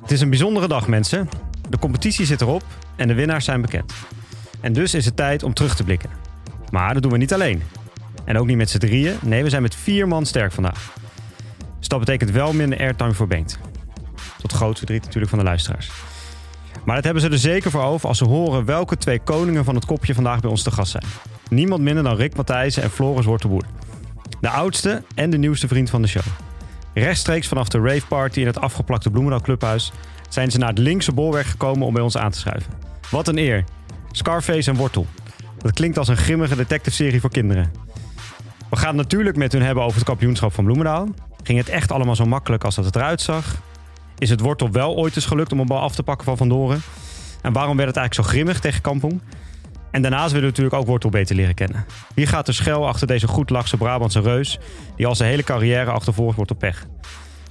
Het is een bijzondere dag, mensen. De competitie zit erop en de winnaars zijn bekend. En dus is het tijd om terug te blikken. Maar dat doen we niet alleen. En ook niet met z'n drieën. Nee, we zijn met vier man sterk vandaag. Dus dat betekent wel minder airtime voor Bengt. Tot groot verdriet natuurlijk van de luisteraars. Maar dat hebben ze er zeker voor over als ze horen welke twee koningen van het kopje vandaag bij ons te gast zijn. Niemand minder dan Rick Matthijssen en Floris Wortelboer. De oudste en de nieuwste vriend van de show. Rechtstreeks vanaf de rave party in het afgeplakte Bloemendaal Clubhuis zijn ze naar het linkse bolwerk gekomen om bij ons aan te schuiven. Wat een eer. Scarface en Wortel. Dat klinkt als een grimmige detective-serie voor kinderen. We gaan het natuurlijk met hun hebben over het kampioenschap van Bloemendaal. Ging het echt allemaal zo makkelijk als dat het eruit zag? Is het Wortel wel ooit eens gelukt om een bal af te pakken van Van Doren? En waarom werd het eigenlijk zo grimmig tegen Kampong? En daarnaast willen we natuurlijk ook Wortel beter leren kennen. Wie gaat er schel achter deze goedlachse Brabantse reus... die al zijn hele carrière achtervolgd wordt op pech?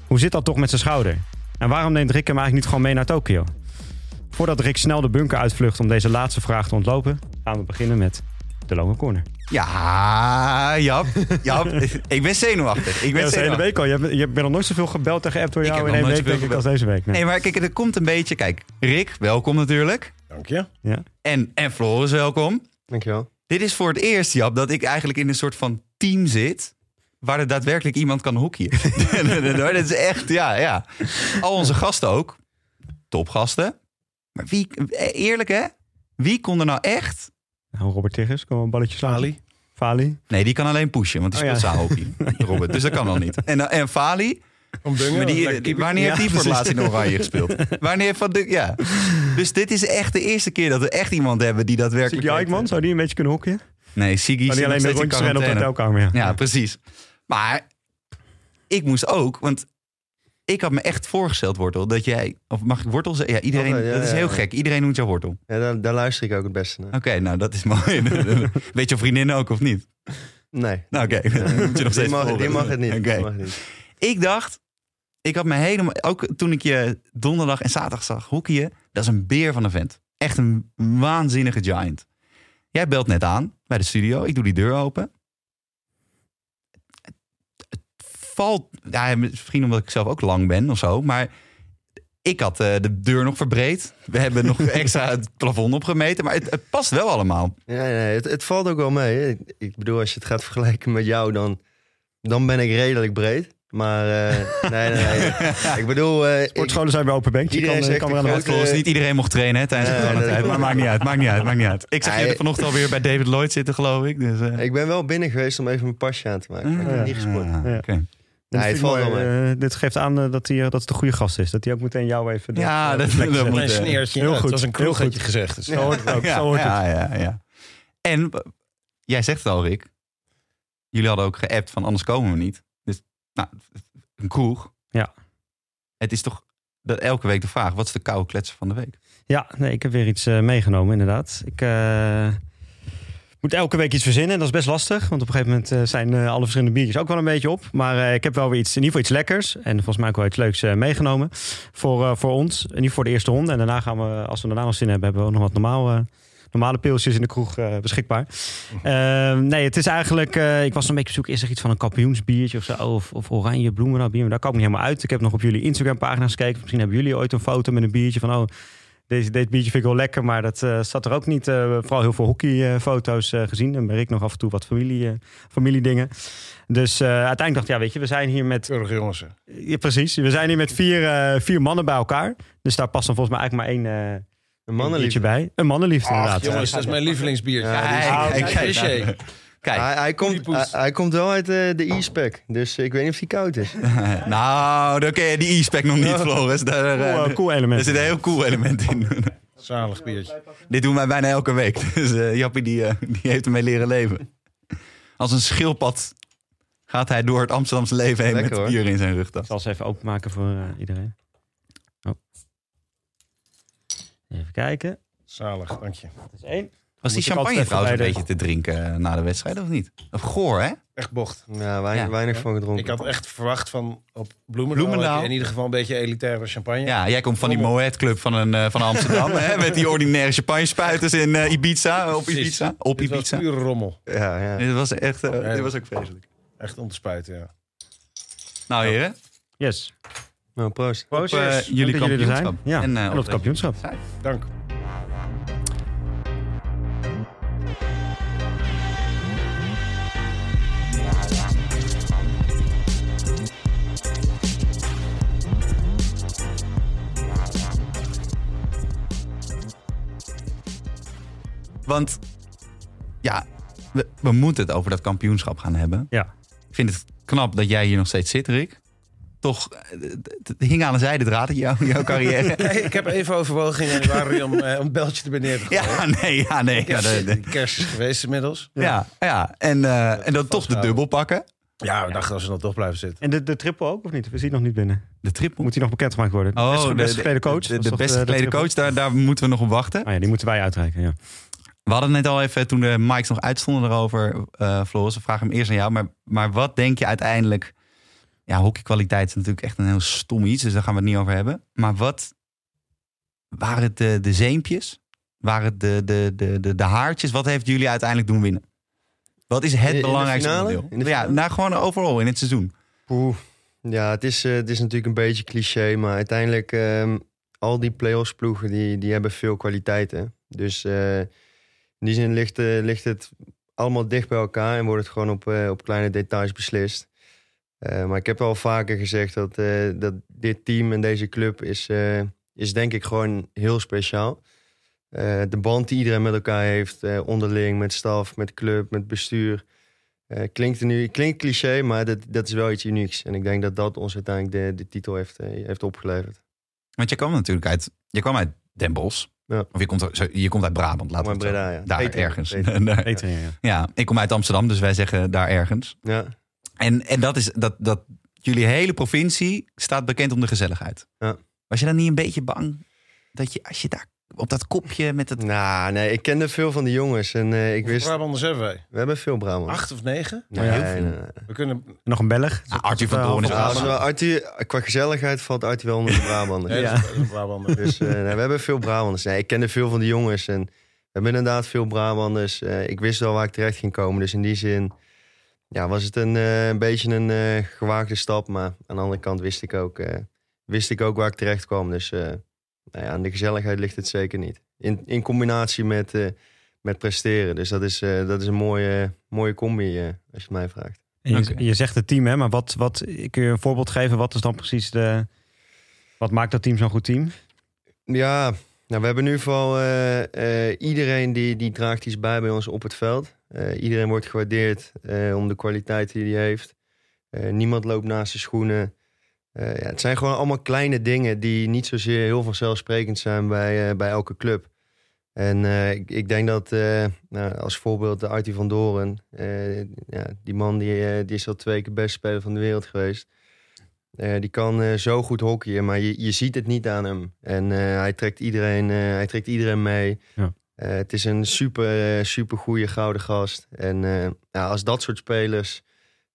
Hoe zit dat toch met zijn schouder? En waarom neemt Rick hem eigenlijk niet gewoon mee naar Tokio? Voordat Rick snel de bunker uitvlucht om deze laatste vraag te ontlopen... gaan we beginnen met de lange corner. Ja, Jap. Jap. ik ben zenuwachtig. Ik ben Ja, de hele week al. Je hebt, je bent nog nooit zoveel gebeld tegen app door Ik jou heb in één week, denk ik, als deze week. Nee. Nee, maar kijk, er komt een beetje... Kijk, Rick, welkom natuurlijk. Dank je. Ja. En, en Floris, welkom. Dankjewel. Dit is voor het eerst, Jap, dat ik eigenlijk in een soort van team zit... waar er daadwerkelijk iemand kan hockeyen. dat is echt, ja, ja. Al onze gasten ook. Topgasten. Maar wie, eerlijk hè? Wie kon er nou echt... Nou, Robert Tigges, kom een balletje slaan. Ali. Fali. Nee, die kan alleen pushen, want die Oh, speelt ja. zaalhockey. Robert, dus dat kan al niet. En, en Fali. Maar die, wanneer heeft die voor het laatst in Oranje gespeeld? wanneer heeft van de, ja. Dus dit is echt de eerste keer dat we echt iemand hebben die daadwerkelijk... Siggy Eikman, zou die een beetje kunnen hockeyen? Nee, Maar zit niet alleen met rondjes rennen op de hotelkamer. Ja. Ja, precies. Maar ik moest ook, want ik had me echt voorgesteld, Wortel, dat jij... Of mag ik Wortel zeggen? Ja, iedereen, Oh, ja, dat is heel gek. Iedereen noemt jou Wortel. Ja, daar, daar luister ik ook het beste naar. Oké, nou dat is mooi. Weet je vriendinnen ook of niet? Nee. Nou oké, moet je nog Die mag, die mag het niet. Oké. Die mag niet. Ik dacht, ik had me helemaal, ook toen ik je donderdag en zaterdag zag hockeyen, dat is een beer van een vent. Echt een waanzinnige giant. Jij belt net aan bij de studio, ik doe die deur open. Het valt, ja, misschien omdat ik zelf ook lang ben of zo, maar ik had eh, de deur nog verbreed. We hebben nog extra het plafond opgemeten, maar het, het past wel allemaal. Ja, nee, het, het valt ook wel mee. Ik, bedoel, als je het gaat vergelijken met jou, dan, dan ben ik redelijk breed. Maar eh, nee, nee, nee. Ik bedoel, eh, ik, Sportscholen zijn weer open, Benk. Je Iedereen kan, kan aan de niet iedereen mocht trainen hè, tijdens de coronatijd. Maar maakt niet uit, maakt niet uit, maakt niet uit. Ik zag je vanochtend alweer bij David Lloyd zitten, geloof ik. Dus, eh. ik ben wel binnen geweest om even mijn pasje aan te maken. Maar ik heb niet gesport. Ah, Ja. Nee, het valt wel eh, dit geeft aan eh, dat, hij, dat het een goede gast is. Dat hij ook meteen jou even... Ja, eh, dat- dat Een eh, sneertje. heel ja, goed, Het was een heel kroeg, had goed. je gezegd. Dus Zo hoort het ook. Ja, Zo hoort het. ja, ja, ja. En eh, jij zegt het al, Rick. Jullie hadden ook geappt van anders komen we niet. Dus, nou, een kroeg. Ja. Het is toch dat elke week de vraag, wat is de koude kletser van de week? Ja, nee, ik heb weer iets eh, meegenomen, inderdaad. Ik eh, moet elke week iets verzinnen. en Dat is best lastig. Want op een gegeven moment eh, zijn eh, alle verschillende biertjes ook wel een beetje op. Maar eh, ik heb wel weer iets, in ieder geval iets lekkers. En volgens mij ook wel iets leuks meegenomen. Voor, voor ons. In ieder geval voor de eerste ronde. En daarna gaan we, als we daarna nog zin hebben, hebben we ook nog wat normaal... Normale pilsjes in de kroeg beschikbaar. Eh, nee, het is eigenlijk... ik was een beetje op zoek. Is er iets van een kampioensbiertje of zo? Of, of oranje bloemendaal bier? Maar daar kwam ik niet helemaal uit. Ik heb nog op jullie Instagram pagina's gekeken. Misschien hebben jullie ooit een foto met een biertje van... Oh, deze, dit biertje vind ik wel lekker, maar dat eh, zat er ook niet. eh, vooral heel veel hockeyfoto's eh, gezien. En ben ik nog af en toe wat familie, eh, familiedingen. Dus eh, uiteindelijk dacht ik, ja, weet je, we zijn hier met... Keurig jongens. Ja, precies. We zijn hier met vier, eh, vier mannen bij elkaar. Dus daar past dan volgens mij eigenlijk maar één, eh Een mannenliefde. bij. Een mannenliefde, inderdaad. Jongens, dat is mijn lievelingsbiertje. Ja, Kijk, die is- kijk, Hij, hij, komt, hij, hij komt wel uit eh, de e-spec. Dus ik weet niet of hij koud is. nou, dan ken je die e-spec nog niet, Floris. Daar, eh, Cool, eh, cool element. er zit een heel cool element in. Zalig biertje. Dit doen wij bijna elke week. Dus eh, Jappie die, die heeft ermee leren leven. Als een schildpad gaat hij door het Amsterdamse leven heen Lekker, met hoor. bier in zijn Ik rugtas. zal ze even openmaken voor iedereen. Oh. Even kijken. Zalig, dank je. Dat is één. Was die champagne trouwens een beetje te drinken eh, na de wedstrijd of niet? Of goor, hè? Echt bocht. Ja, weinig, Ja. weinig van gedronken. Ik had echt verwacht van op Bloemendaal, Bloemendaal. heb je in ieder geval een beetje elitaire champagne. Ja, jij komt van die. Moet Club van, een, eh, van Amsterdam, hè? Met die ordinaire champagne-spuiters in eh, Ibiza, op Precies. Ibiza, op Dit was Ibiza. pure rommel. Ja, ja. Dit was echt, dit was ook vreselijk. Echt om te spuiten, ja. Nou heren, Yes. Nou, proost. jullie er kampioenschap. Ja, en, op het kampioenschap. Dank. Want ja, we, we moeten het over dat kampioenschap gaan hebben. Ja. Ik vind het knap dat jij hier nog steeds zit, Rick. Toch, eh, het hing aan de zijde draad in jouw, jouw carrière. Nee, ik heb even overwogen in januari om, eh, om een beltje erbij neer te gooien. ja, nee, ja, nee. Ja, de- de- kerst is geweest inmiddels. ja, ja. En, eh, en dan toch de dubbel pakken. Ja, we dachten als we dan toch blijven zitten. En de, de triple ook, of niet? We zien nog niet binnen. De triple. Moet hij nog bekendgemaakt worden? Oh, de- best de- geklede coach. De, Dat beste geklede coach, daar, daar moeten we nog op wachten. Ah ja, die moeten wij uitreiken, ja. We hadden het net al even, toen de mics nog uitstonden erover, eh Floris. We vragen hem eerst aan jou. Maar, maar wat denk je uiteindelijk... Ja, hockeykwaliteit is natuurlijk echt een heel stom iets. Dus daar gaan we het niet over hebben. Maar wat waren het de, de zeempjes? Waren het de, de, de, de, de haartjes? Wat heeft jullie uiteindelijk doen winnen? Wat is het In belangrijkste finale? onderdeel? In ja, nou gewoon overal in het seizoen. Poeh. Ja, het is, eh, het is natuurlijk een beetje cliché, maar uiteindelijk ehm, al die play-offs ploegen die, die hebben veel kwaliteiten. Dus eh, in die zin ligt, eh, ligt het allemaal dicht bij elkaar en wordt het gewoon op, eh, op kleine details beslist. Eh, maar ik heb al vaker gezegd dat, dat dit team en deze club is, is denk ik gewoon heel speciaal. De band die iedereen met elkaar heeft, onderling, met staf, met club, met bestuur. Klinkt, nu, klinkt cliché, maar dat, dat is wel iets unieks. En ik denk dat dat ons uiteindelijk de, de titel heeft, heeft opgeleverd. Want je kwam natuurlijk uit, je kwam uit Den Bosch. Ja. Of je komt, je komt uit Brabant, laten we Breda, ja. Daar ergens. Daar- ja. ja, ik kom uit Amsterdam, dus wij zeggen daar ergens. Ja, En, en dat is dat, dat jullie hele provincie staat bekend om de gezelligheid. Ja. Was je dan niet een beetje bang dat je als je daar op dat kopje met het. nou, nee, ik kende veel van die jongens en eh, ik Hoeveel wist... Brabanders hebben wij? We hebben veel Brabant. Acht of negen? Nee, heel veel. nee, nee. We kunnen... Nog een Belg. Ah, Arthur van Doorn is Arthur, qua gezelligheid valt Arthur wel onder de Brabanders. Ja. Dus eh, nee, we hebben veel Brabanders. Nee, ik kende veel van die jongens en we hebben inderdaad veel Brabanders. Eh, ik wist wel waar ik terecht ging komen. Dus in die zin ja, was het een, eh, een beetje een eh, gewaagde stap. Maar aan de andere kant wist ik ook, eh, wist ik ook waar ik terecht kwam. Dus eh, nou ja, aan de gezelligheid ligt het zeker niet. In, in combinatie met, eh, met presteren. Dus dat is, eh, dat is een mooie, mooie combi, eh, als je het mij vraagt. En je, je zegt het team, hè? Maar wat, wat, kun je een voorbeeld geven? Wat is dan precies de... Wat maakt dat team zo'n goed team? Ja, nou, we hebben in ieder geval eh, eh, iedereen die, die draagt iets bij bij ons op het veld. Eh, iedereen wordt gewaardeerd eh, om de kwaliteit die hij heeft. Eh, niemand loopt naast zijn schoenen. Eh, ja, het zijn gewoon allemaal kleine dingen die niet zozeer heel vanzelfsprekend zijn bij, eh, bij elke club. En eh, ik, ik denk dat, nou, als voorbeeld de Artie van Doren, ja, die man die, die is al twee keer beste speler van de wereld geweest. Die kan zo goed hockeyen, maar je, je ziet het niet aan hem. En hij, trekt iedereen, hij trekt iedereen mee. Ja. Het is een super, super goede gouden gast. En ja, als dat soort spelers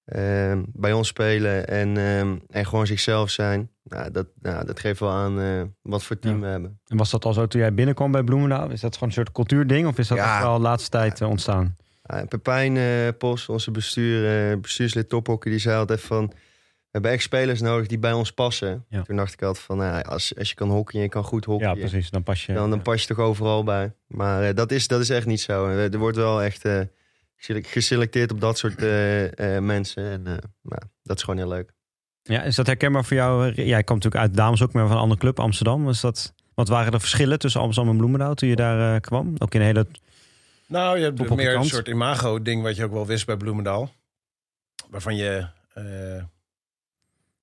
eh, bij ons spelen en, eh, en gewoon zichzelf zijn, nou, dat, nou, dat geeft wel aan eh, wat voor team Ja. we hebben. En was dat al zo toen jij binnenkwam bij Bloemendaal? Is dat gewoon een soort cultuurding? Of is dat Ja. echt wel de laatste tijd eh, ontstaan? Ja, Pepijn eh, Pos, onze bestuur, bestuurslid tophockey, die zei altijd van... We hebben echt spelers nodig die bij ons passen. Ja. Toen dacht ik altijd van, nou, als, als je kan hockeyen en je kan goed Ja, hockeyen... precies. Dan pas je... dan, dan pas je toch overal bij. Maar dat, is, dat is echt niet zo. Er wordt wel echt geselecteerd op dat soort eh, eh, mensen. En eh, nou, dat is gewoon heel leuk. Ja, is dat herkenbaar voor jou? Jij komt natuurlijk uit dames ook, maar van een andere club, Amsterdam. Is dat... Wat waren de verschillen tussen Amsterdam en Bloemendaal toen je daar eh, kwam? Ook in een hele... Nou, je hebt meer een soort imago-ding wat je ook wel wist bij Bloemendaal. Waarvan je eh,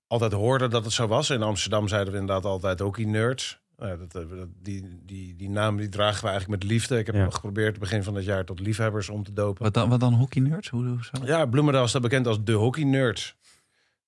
altijd hoorde dat het zo was. In Amsterdam zeiden we inderdaad altijd ook die nerds. Nou, dat, eh, dat- die, die, die naam die dragen we eigenlijk met liefde. Ik heb Ja. geprobeerd begin van het jaar tot liefhebbers om te dopen. Wat dan, wat dan hockey nerds? Hoe, zo? Ja, Bloemendaal staat bekend als de hockey-nerds.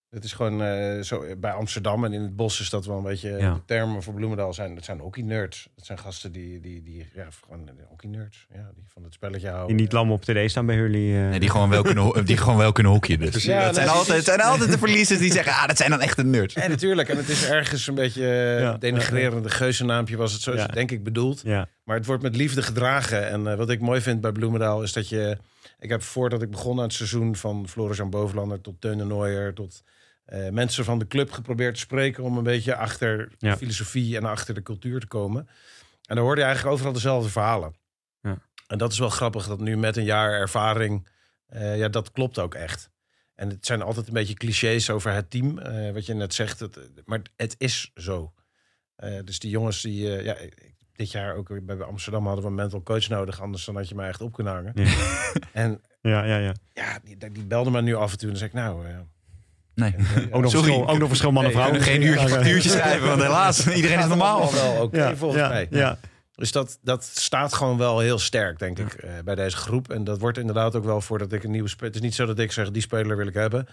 Het is gewoon eh, zo bij Amsterdam en in het bos is dat wel een beetje Ja. de termen voor Bloemendaal zijn. Dat zijn hockey nerds. Dat zijn gasten die, die, die ja, gewoon hockey nerds. Ja, die van het spelletje houden. Die niet lam op td staan bij jullie. eh. Nee, die gewoon wel kunnen, die gewoon wel kunnen hockeyen. Dus. Ja, dat zijn altijd, zijn altijd de verliezers die zeggen, ah, dat zijn dan echte nerds. En natuurlijk, en het is ergens een beetje eh, Ja. denigrerende geuzenaampje was het zo is Ja. het denk ik bedoeld. ja. Maar het wordt met liefde gedragen. En eh, wat ik mooi vind bij Bloemendaal is dat je... Ik heb voordat ik begon aan het seizoen van Floris aan Bovenlander tot Teun de tot eh, mensen van de club geprobeerd te spreken... om een beetje achter Ja. de filosofie en achter de cultuur te komen. En dan hoorde je eigenlijk overal dezelfde verhalen. Ja. En dat is wel grappig dat nu met een jaar ervaring... eh, ja, dat klopt ook echt. En het zijn altijd een beetje clichés over het team. wat je net zegt, het, maar het is zo. Dus die jongens die... ja, ik- dit jaar ook weer bij Amsterdam hadden we een mental coach nodig. Anders dan had je mij echt op kunnen hangen. Ja. En Ja, ja, ja. ja, die, die belde me nu af en toe. En dan zeg ik, nou... eh, Nee. Ook nog, Sorry. verschil, ook nog verschil mannen Nee, vrouwen. Geen uurtje factuurtje schrijven, want helaas, iedereen is normaal. wel oké Ja, volgens ja, mij. Ja. Dus dat, dat staat gewoon wel heel sterk, denk ik, eh, bij deze groep. En dat wordt inderdaad ook wel voordat ik een nieuwe speler... Het is niet zo dat ik zeg, die speler wil ik hebben.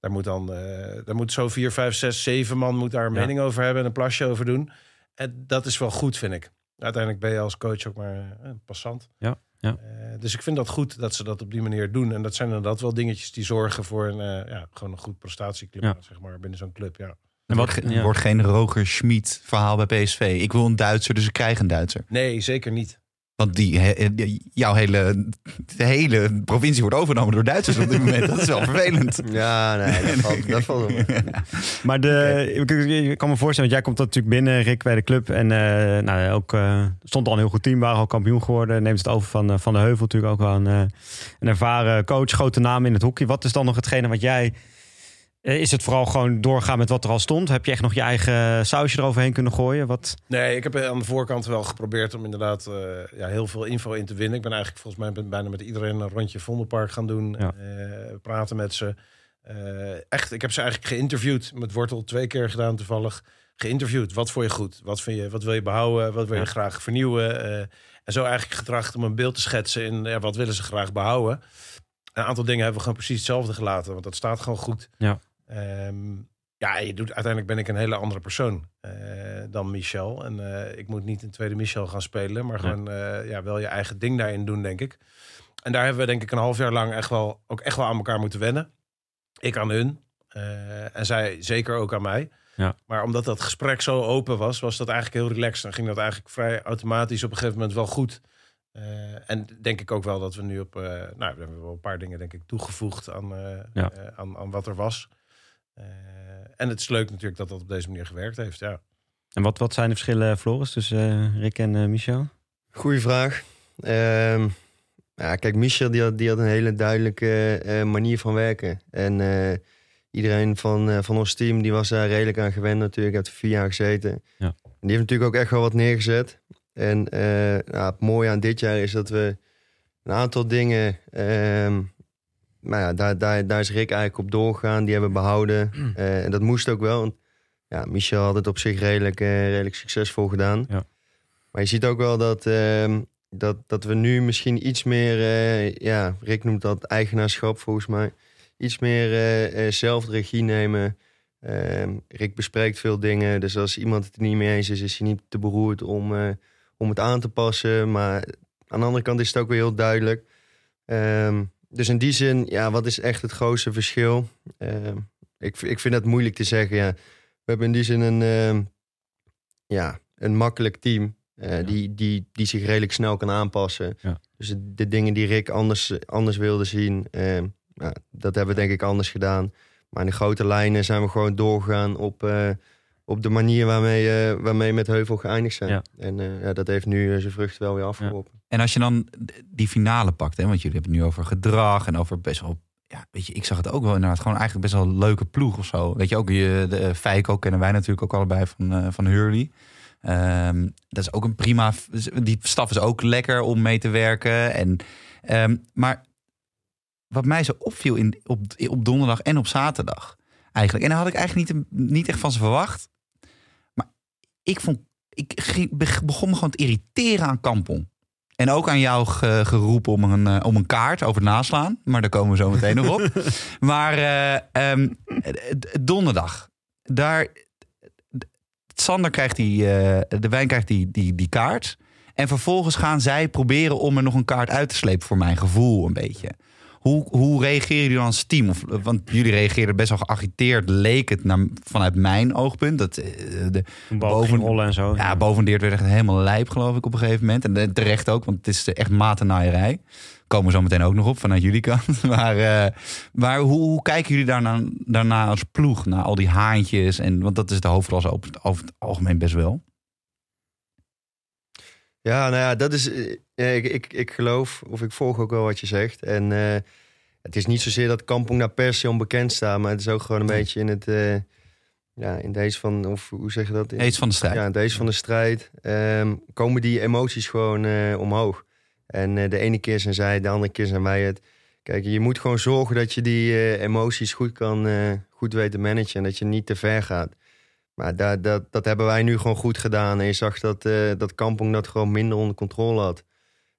Daar moet dan eh, daar moet zo vier, vijf, zes, zeven man moet daar een Ja. mening over hebben... en een plasje over doen. En dat is wel goed, vind ik. Uiteindelijk ben je als coach ook maar eh, een passant. Ja, ja. Eh, dus ik vind dat goed dat ze dat op die manier doen. En dat zijn inderdaad wel dingetjes die zorgen voor een, eh, ja, gewoon een goed prestatieklimaat, zeg maar, binnen zo'n club. Ja. En Wordt, wat, ja. wordt geen Roger Schmid verhaal bij PSV. Ik wil een Duitser, dus ik krijg een Duitser. Nee, zeker niet. Want die, he- die- jouw hele, de hele provincie wordt overgenomen door Duitsers op dit moment. Dat is wel vervelend. Ja, nee, dat valt, dat valt wel. Maar de, ik, ik kan me voorstellen, want jij komt natuurlijk binnen, Rick, bij de club. En eh, nou, ook, eh, stond al een heel goed team, waren al kampioen geworden. Neemt het over van, eh, van de Heuvel natuurlijk ook wel een, eh, een ervaren coach, grote naam in het hockey. Wat is dan nog hetgene wat jij... eh, is het vooral gewoon doorgaan met wat er al stond? Heb je echt nog je eigen sausje eroverheen kunnen gooien? Wat, Nee, ik heb aan de voorkant wel geprobeerd om inderdaad eh, ja, heel veel info in te winnen. Ik ben eigenlijk volgens mij bijna met iedereen een rondje Vondelpark gaan doen. Ja. eh, praten met ze. Eh, echt, ik heb ze eigenlijk geïnterviewd. Met Wortel twee keer gedaan toevallig. Geïnterviewd. Wat vond je goed? Wat, vind je, wat wil je behouden? Wat wil je Ja. graag vernieuwen? Eh, en zo eigenlijk getracht om een beeld te schetsen in ja, wat willen ze graag behouden. Een aantal dingen hebben we gewoon precies hetzelfde gelaten. Want dat staat gewoon goed. Ja. Ehm, ja, je doet, uiteindelijk ben ik een hele andere persoon eh, dan Michel. En eh, ik moet niet een tweede Michel gaan spelen, maar gewoon eh, ja, wel je eigen ding daarin doen, denk ik. En daar hebben we denk ik een half jaar lang echt wel, ook echt wel aan elkaar moeten wennen. Ik aan hun en zij zeker ook aan mij. Ja. Maar omdat dat gesprek zo open was, was dat eigenlijk heel relaxed. En ging dat eigenlijk vrij automatisch op een gegeven moment wel goed. En denk ik ook wel dat we nu op... nou, we hebben wel een paar dingen denk ik toegevoegd aan, Ja. aan, aan wat er was. Eh, en het is leuk natuurlijk dat dat op deze manier gewerkt heeft, ja. en wat, wat zijn de verschillen, Floris, tussen eh, Rick en eh, Michel? Goeie vraag. Ehm, ja, kijk, Michel die had, die had een hele duidelijke eh, manier van werken. En eh, iedereen van, eh, van ons team die was daar redelijk aan gewend natuurlijk. Heeft er vier jaar gezeten. Ja. En die heeft natuurlijk ook echt wel wat neergezet. En eh, nou, het mooie aan dit jaar is dat we een aantal dingen... ehm, nou ja, daar, daar, daar is Rick eigenlijk op doorgegaan. Die hebben we behouden. Eh, en dat moest ook wel. Want ja, Michel had het op zich redelijk, eh, redelijk succesvol gedaan. Ja. Maar je ziet ook wel dat, ehm, dat, dat we nu misschien iets meer... eh, ja, Rick noemt dat eigenaarschap volgens mij. Iets meer eh, eh, zelf de regie nemen. Ehm, Rick bespreekt veel dingen. Dus als iemand het er niet mee eens is, is hij niet te beroerd om, om het aan te passen. Maar aan de andere kant is het ook weer heel duidelijk. Ehm, dus in die zin, ja, wat is echt het grootste verschil? Ehm, ik, ik vind het moeilijk te zeggen. Ja. We hebben in die zin een, ehm, ja, een makkelijk team. eh, die, die, die zich redelijk snel kan aanpassen. Ja. Dus de, de dingen die Rick anders, anders wilde zien, ehm, ja, dat hebben we denk ik anders gedaan. Maar in de grote lijnen zijn we gewoon doorgegaan op, eh, op de manier waarmee, eh waarmee met Heuvel geëindigd zijn. Ja. En eh, ja, dat heeft nu eh, zijn vrucht wel weer afgeworpen. En als je dan die finale pakt, hè, want jullie hebben het nu over gedrag en over best wel. Ja, weet je, ik zag het ook wel inderdaad. Gewoon eigenlijk best wel een leuke ploeg of zo. Weet je, ook je, de Feiko kennen wij natuurlijk ook allebei van, van Hurley. Ehm, dat is ook een prima. Die staf is ook lekker om mee te werken. En, ehm, maar wat mij zo opviel in, op, op donderdag en op zaterdag. Eigenlijk. En daar had ik eigenlijk niet, niet echt van ze verwacht. Ik vond. Ik begon me gewoon te irriteren aan Kampong. En ook aan jou ge- geroepen om een, eh, om een kaart over het naslaan. Maar daar komen we zo meteen nog op. Maar eh, ehm, donderdag. Daar, Sander krijgt die, eh, de wijn krijgt die, die, die kaart. En vervolgens gaan zij proberen om er nog een kaart uit te slepen, voor mijn gevoel een beetje. Hoe, hoe reageren jullie dan als team? Of, want jullie reageerden best wel geagiteerd, leek het naar, vanuit mijn oogpunt. Dat, eh, de, Boven- ging rollen en zo. ja, bovendeerd werd echt helemaal lijp, geloof ik, op een gegeven moment. En eh, terecht ook, want het is echt matennaaierij. Komen we zo meteen ook nog op vanuit jullie kant. Maar, eh, maar hoe, hoe kijken jullie daarna, daarna als ploeg? Naar al die haantjes. En, want dat is de hoofdklasse over, het- over het algemeen best wel. Ja, nou ja, dat is. Ja, ik, ik, ik geloof, of ik volg ook wel wat je zegt. En eh, het is niet zozeer dat Kampong daar per se onbekend staat, maar het is ook gewoon een Nee. beetje in het. eh, ja, in deze van. Of hoe zeg je dat? In- Eens van de strijd. Ja, in deze van de strijd ehm, komen die emoties gewoon eh, omhoog. En de ene keer zijn zij, de andere keer zijn wij het. Kijk, je moet gewoon zorgen dat je die emoties goed kan goed weet te managen en dat je niet te ver gaat. Maar dat, dat, dat hebben wij nu gewoon goed gedaan. En je zag dat, dat Kampong dat gewoon minder onder controle had.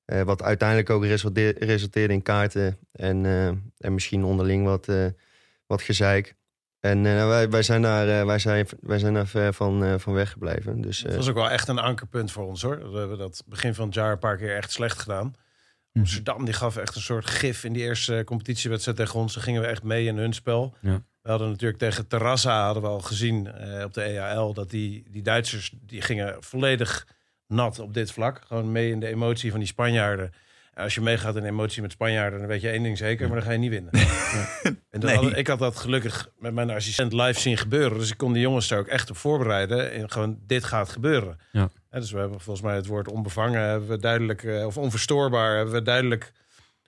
Eh, wat uiteindelijk ook resulteer- resulteerde in kaarten. En, eh, en misschien onderling wat, eh, wat gezeik. En eh, wij, wij, zijn daar, eh, wij, zijn, wij zijn daar ver van, eh, van weggebleven. Dus, Het eh, was ook wel echt een ankerpunt voor ons hoor. We hebben dat begin van het jaar een paar keer echt slecht gedaan. Mhm. Amsterdam die gaf echt een soort gif in die eerste competitiewedstrijd tegen ons. Ze gingen we echt mee in hun spel. Ja. We hadden natuurlijk tegen Terrassa hadden we al gezien eh, op de EAL dat die, die Duitsers die gingen volledig nat op dit vlak. Gewoon mee in de emotie van die Spanjaarden. En als je meegaat in emotie met Spanjaarden, dan weet je één ding zeker, maar dan ga je niet winnen. En Nee. ik had dat gelukkig met mijn assistent live zien gebeuren. Dus ik kon de jongens daar ook echt op voorbereiden. En gewoon, dit gaat gebeuren. Ja. En dus we hebben volgens mij het woord onbevangen hebben we duidelijk, eh, of onverstoorbaar hebben we duidelijk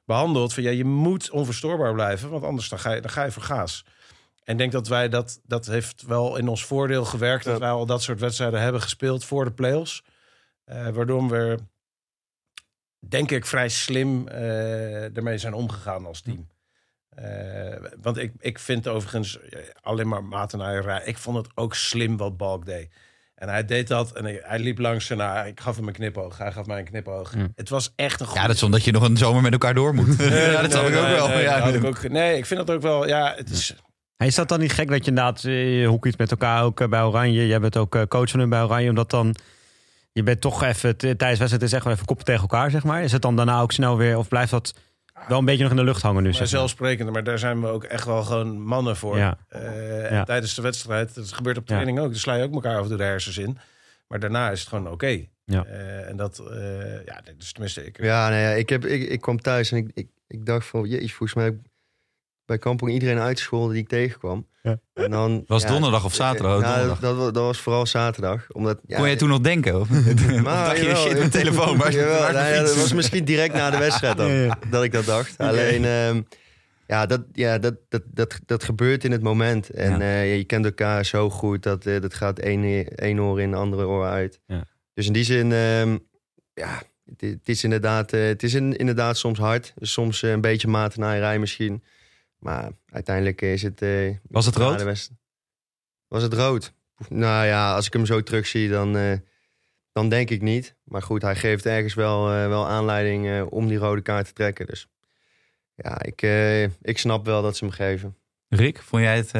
behandeld. Van ja, je moet onverstoorbaar blijven, want anders dan ga je, dan ga je voor gaas. En ik denk dat wij dat, dat heeft wel in ons voordeel gewerkt. Dat wij al dat soort wedstrijden hebben gespeeld voor de play-offs. Eh, waardoor we, denk ik, vrij slim eh, ermee zijn omgegaan als team. Eh, want ik, ik vind overigens alleen maar matenaaierij. Ik vond het ook slim wat Balk deed. En hij deed dat en hij, hij liep langs en nou, ik gaf hem een knipoog. Hij gaf mij een knipoog. Ja. Het was echt een goede Ja, dat is omdat je nog een zomer met elkaar door moet. ja, dat snap ik ook wel. Nee, ja. ik ook, nee, ik vind dat ook wel. Ja, het is. Is dat dan niet gek dat je inderdaad hoekiet met elkaar ook bij Oranje? Jij bent ook coach van hun bij Oranje, omdat dan... Je bent toch even, tijdens wedstrijd is echt wel even koppen tegen elkaar, zeg maar. Is het dan daarna ook snel weer, of blijft dat wel een beetje nog in de lucht hangen nu? Maar Zeg maar? zelfsprekend, maar daar zijn we ook echt wel gewoon mannen voor. Ja. Eh, en Ja. tijdens de wedstrijd, dat gebeurt op Ja. training ook. Dan sla je ook elkaar af en toe de hersens in. Maar daarna is het gewoon oké. Ja. Eh, en dat, eh, ja, dus tenminste, ik. Ja, nee, ja, ik, heb, ik, ik kwam thuis en ik, ik, ik dacht van, jeetje, volgens mij bij Kampong iedereen uitgescholden die ik tegenkwam. Ja. En dan, Was ja, donderdag of zaterdag? Ja, Donderdag. dat, dat, dat was vooral zaterdag. Omdat, ja, Kon jij toen nog denken? Of, of dacht je, shit, mijn telefoon, jawel, mijn nou ja, dat was misschien direct na de wedstrijd dan, Ja, ja. dat ik dat dacht. Alleen, ehm, ja, dat, ja dat, dat, dat, dat gebeurt in het moment. En Ja. eh, je kent elkaar zo goed, dat, eh, dat gaat één, één oor in, andere oor uit. Ja. Dus in die zin, ehm, ja, het, het is inderdaad, eh, het is in- inderdaad soms hard. Soms een beetje matenaaierij misschien. Maar uiteindelijk is het... eh, Was het rood? Was het rood? Nou ja, als ik hem zo terugzie, dan, eh, dan denk ik niet. Maar goed, hij geeft ergens wel, eh, wel aanleiding om die rode kaart te trekken. Dus ja, ik, ik snap wel dat ze hem geven. Rick, vond jij het...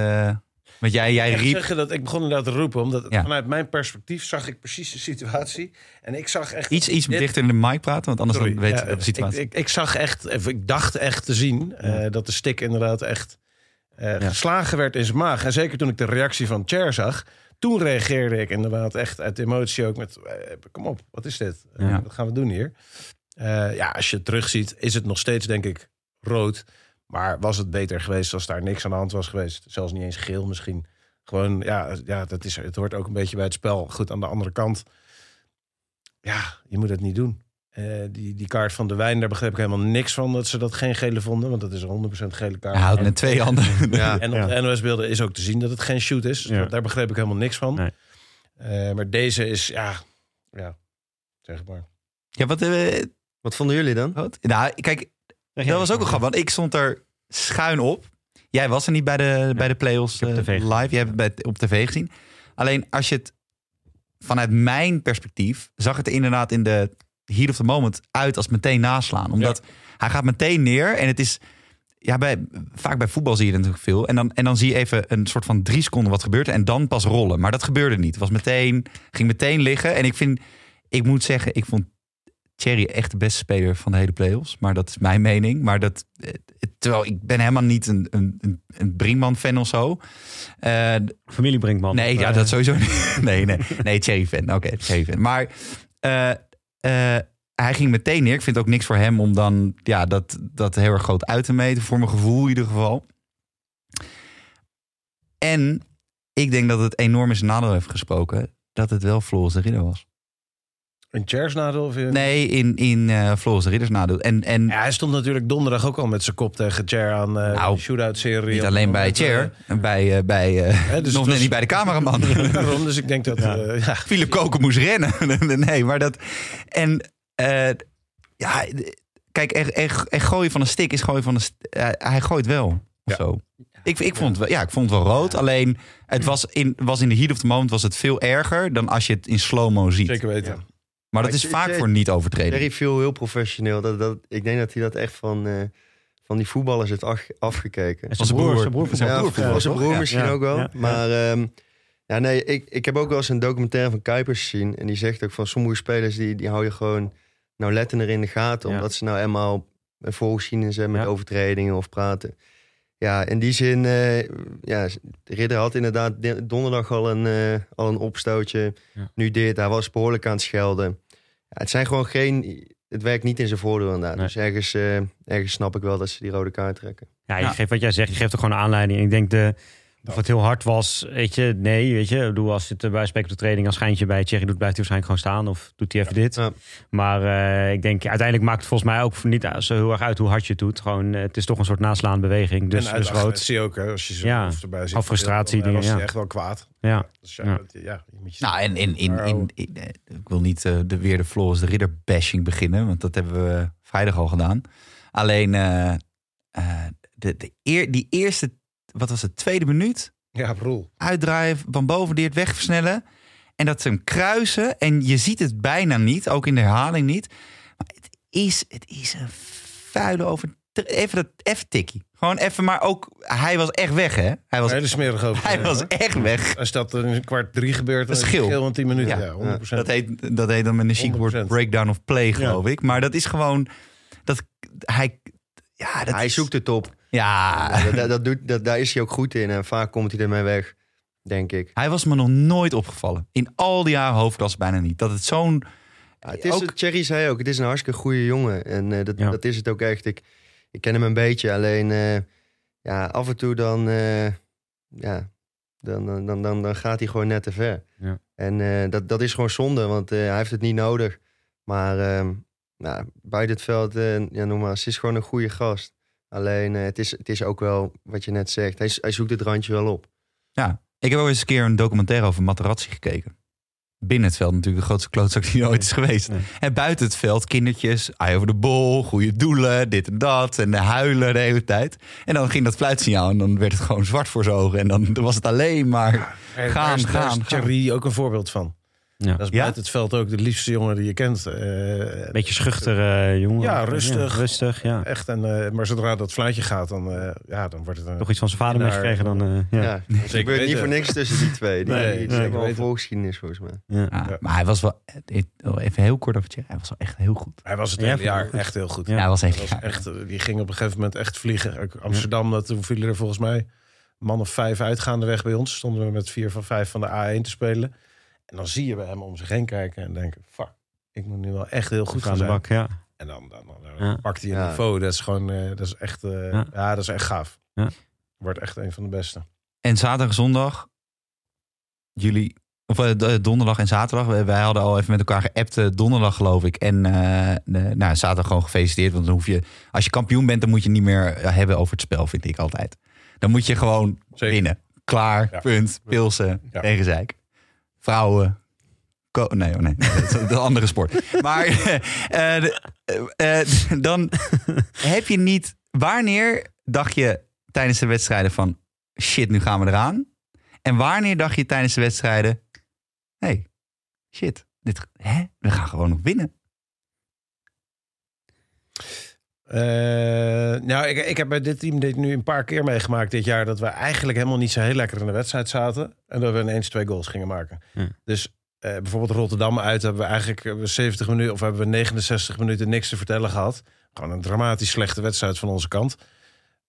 want jij, jij Ik riep... zeg je dat ik begon inderdaad te roepen, omdat Ja. vanuit mijn perspectief zag ik precies de situatie. En ik zag echt. Iets, iets dit- dichter in de mic praten, want anders Sorry, dan weet ja, je de situatie. Ik, ik, ik zag echt, ik dacht echt te zien eh, dat de stick inderdaad echt eh, Ja. geslagen werd in zijn maag. En zeker toen ik de reactie van Cher zag, toen reageerde ik inderdaad echt uit emotie ook met: eh, kom op, wat is dit? Ja. Wat gaan we doen hier? Ja, als je het terugziet, is het nog steeds, denk ik, rood. Maar was het beter geweest als daar niks aan de hand was geweest? Zelfs niet eens geel misschien. Gewoon, ja, ja dat is, het hoort ook een beetje bij het spel. Goed, aan de andere kant, ja, je moet het niet doen. Eh, die, die kaart van de wijn, daar begreep ik helemaal niks van dat ze dat geen gele vonden. Want dat is een 100% gele kaart. Hij houdt met twee handen. Ja, En op de NOS-beelden is ook te zien dat het geen shoot is. Ja. Daar begreep ik helemaal niks van. Nee. Eh, maar deze is, ja, ja, zeg maar. Ja, wat... eh, wat vonden jullie dan? wat? Nou, kijk, dat was ook wel grappig, want ik stond er schuin op. Jij was er niet bij de, bij de play-offs eh, live. Jij hebt het op tv gezien. Alleen als je het vanuit mijn perspectief zag het er inderdaad in de heat of the moment uit als meteen naslaan. Omdat hij gaat meteen neer en het is... Ja, bij, vaak bij voetbal zie je het natuurlijk veel. En dan, en dan zie je even een soort van drie seconden wat gebeurt. En dan pas rollen. Maar dat gebeurde niet. Het was meteen, ging meteen liggen. En ik vind, ik moet zeggen, ik vond Thierry echt de beste speler van de hele playoffs. Maar dat is mijn mening. Maar dat, eh, terwijl ik ben helemaal niet een, een, een- Brinkman-fan of zo. Eh, Familie Brinkman. Nee, ja, Eh, dat sowieso niet. Nee, nee, nee, Cherry fan. Oké, Cherry fan. Maar hij ging meteen neer. Ik vind het ook niks voor hem om dan ja, dat, dat heel erg groot uit te meten. Voor mijn gevoel in ieder geval. En ik denk dat het enorm zijn nadeel heeft gesproken. Dat het wel Floris de Ridder was. Een chairs nadeel? Of je... Nee, in, in eh Floris de Ridders nadeel. En, en Ja, hij stond natuurlijk donderdag ook al met zijn kop tegen Chair aan eh Nou, de shootout-serie. niet alleen bij Chair. eh, bij, bij, Hè, dus nog het net was- niet bij de cameraman. Daarom, dus ik denk dat... Ja. eh, ja. Philip Koken moest rennen. nee, maar dat. En eh, ja, kijk, er, er, er gooien van een stick is gooien van een. hij gooit wel. Of Ja. zo. Ik, ik, vond het wel, ja, ik vond het wel rood. Alleen het was in, was in de heat of the moment was het veel erger dan als je het in slow-mo ziet. Zeker weten. Maar dat Maar is ik- vaak ik- voor niet overtreden. Terry viel heel professioneel. Dat, dat, ik denk dat hij dat echt van, eh, van die voetballers heeft af- afgekeken. En zijn broer, broer. zijn broer Zijn zijn misschien ook wel. Maar ehm, ja, nee, ik, ik heb ook wel eens een documentaire van Kuipers gezien. En die zegt ook van sommige spelers die, die hou je gewoon nauwlettender in de gaten. Ja. Omdat ze nou eenmaal een voorgeschiedenis hebben met Ja. overtredingen of praten. Ja, in die zin, eh, ja, Ridder had inderdaad donderdag al een, eh, al een opstootje. Ja. Nu dit, hij was behoorlijk aan het schelden. Ja, het zijn gewoon geen, het werkt niet in zijn voordeel inderdaad. Nee. Dus ergens, eh, ergens snap ik wel dat ze die rode kaart trekken. Ja, je Ja. geeft wat jij zegt, je geeft er gewoon een aanleiding. Ik denk de, of het heel hard was, weet je, nee, weet je. Ik bedoel, als het eh, bij spreken op de training als schijntje bij Thierry doet, blijft hij waarschijnlijk gewoon staan of doet hij even dit. Ja. Maar eh, ik denk, uiteindelijk maakt het volgens mij ook niet zo heel erg uit hoe hard je het doet. Gewoon, eh, het is toch een soort naslaande beweging. Dus, en uit dus rood. agressie ook, hè, als je zo Ja. erbij ziet. Of frustratie Dan, eh, was hij echt wel kwaad. Ja. Dus ja, je je Nou, en in, in, in, oh. in- eh, ik wil niet eh, de, weer de Floris de Ridder bashing beginnen, want dat hebben we vrijdag al gedaan. Alleen eh, eh, de, de eer, die eerste, wat was het, tweede minuut? Ja, broel. Uitdraaien van boven die het wegversnellen. En dat ze hem kruisen. En je ziet het bijna niet, ook in de herhaling niet. Maar het is, het is een vuile over. Even dat even tikkie. Gewoon even, maar ook hij was echt weg, hè? Hij was, Hele smerig over. hij was echt weg. Als dat in een kwart drie gebeurt, dan is het geel. geel in 10 minuten. Ja. Ja, 100%. Dat heet, dat heet dan met een chic woord 100%. breakdown of play, geloof ik. Maar dat is gewoon... Dat, hij, ja, dat hij is- zoekt het op. Ja, Ja, dat, dat doet, dat, daar is hij ook goed in. En vaak komt hij ermee weg, denk ik. hij was me nog nooit opgevallen. In al die jaren hoofdklasse bijna niet. Dat het zo'n... Ja, het is, ook- Thierry zei ook, het is een hartstikke goede jongen. En eh, dat, Ja. dat is het ook echt. Ik, ik ken hem een beetje. Alleen eh, ja, af en toe dan, eh, ja, dan, dan, dan, dan, dan gaat hij gewoon net te ver. Ja. En eh, dat, dat is gewoon zonde, want eh, hij heeft het niet nodig. Maar ehm, nou, buiten het veld, eh, ja, nogmaals, het is gewoon een goede gast. Alleen eh, het, is, het is ook wel wat je net zegt. Hij, hij zoekt het randje wel op. Ja, ik heb ook eens een keer een documentaire over Materazzi gekeken. Binnen het veld natuurlijk de grootste klootzak die er ooit is geweest. Nee. En buiten het veld kindertjes, eye over de bol, goede doelen, dit en dat. En huilen de hele tijd. En dan ging dat fluitsignaal en dan werd het gewoon zwart voor zijn ogen. En dan was het alleen maar... Gaan, daar is, daar is gaan, gaan. Thierry ook een voorbeeld van. Ja. Dat is Ja? buiten het veld ook de liefste jongen die je kent. Eh, Beetje schuchter eh, jongen. Ja, rustig. rustig, ja. Echt, en, eh, maar zodra dat fluitje gaat, dan, eh, ja, dan wordt het een... Nog iets van zijn vader meegekregen dan. eh, ja. Ja, het gebeurt niet voor niks tussen die twee. Die, Nee, die, hebben wel een volgens mij. Ja. Ja, Ja. Maar hij was wel, even heel kort over Thierry, hij was wel echt heel goed. Hij was het hele jaar goed. echt heel goed. Ja. Ja, hij was echt, was echt, die ging op een gegeven moment echt vliegen. Ook Amsterdam, dat, toen vielen er volgens mij een man of vijf uitgaande weg bij ons. Stonden we met vier van vijf van de A1 te spelen. En dan zie je bij hem om zich heen kijken en denken... fuck, ik moet nu wel echt heel goed Goed gaan aan de zijn. bak, ja. En dan, dan, dan Ja. pakt hij een Ja. niveau. Dat is gewoon, eh, dat is echt, eh, Ja. ja. dat is echt gaaf. Ja. Wordt echt een van de beste. En zaterdag zondag, jullie, of eh, donderdag en zaterdag, wij- wij hadden al even met elkaar geappt, donderdag geloof ik. En eh, de- nou, zaterdag gewoon gefeliciteerd, want dan hoef je, als je kampioen bent, dan moet je niet meer hebben over het spel, vind ik altijd. Dan moet je gewoon Zeker. winnen. Klaar, Ja. punt, pilsen, Ja. tegen zeik. Vrouwen, nee, oh nee, een andere sport. Maar eh, de- eh, eh, dan heb je niet, wanneer dacht je tijdens de wedstrijden van, shit, nu gaan we eraan? En wanneer dacht je tijdens de wedstrijden... hey, shit, dit, hè? we gaan gewoon nog winnen. Eh, nou, ik, ik heb bij dit team dit nu een paar keer meegemaakt dit jaar... dat we eigenlijk helemaal niet zo heel lekker in de wedstrijd zaten. En dat we ineens twee goals gingen maken. Dus eh, bijvoorbeeld Rotterdam uit hebben we eigenlijk hebben we 70 minuten... of hebben we 69 minuten niks te vertellen gehad. Gewoon een dramatisch slechte wedstrijd van onze kant.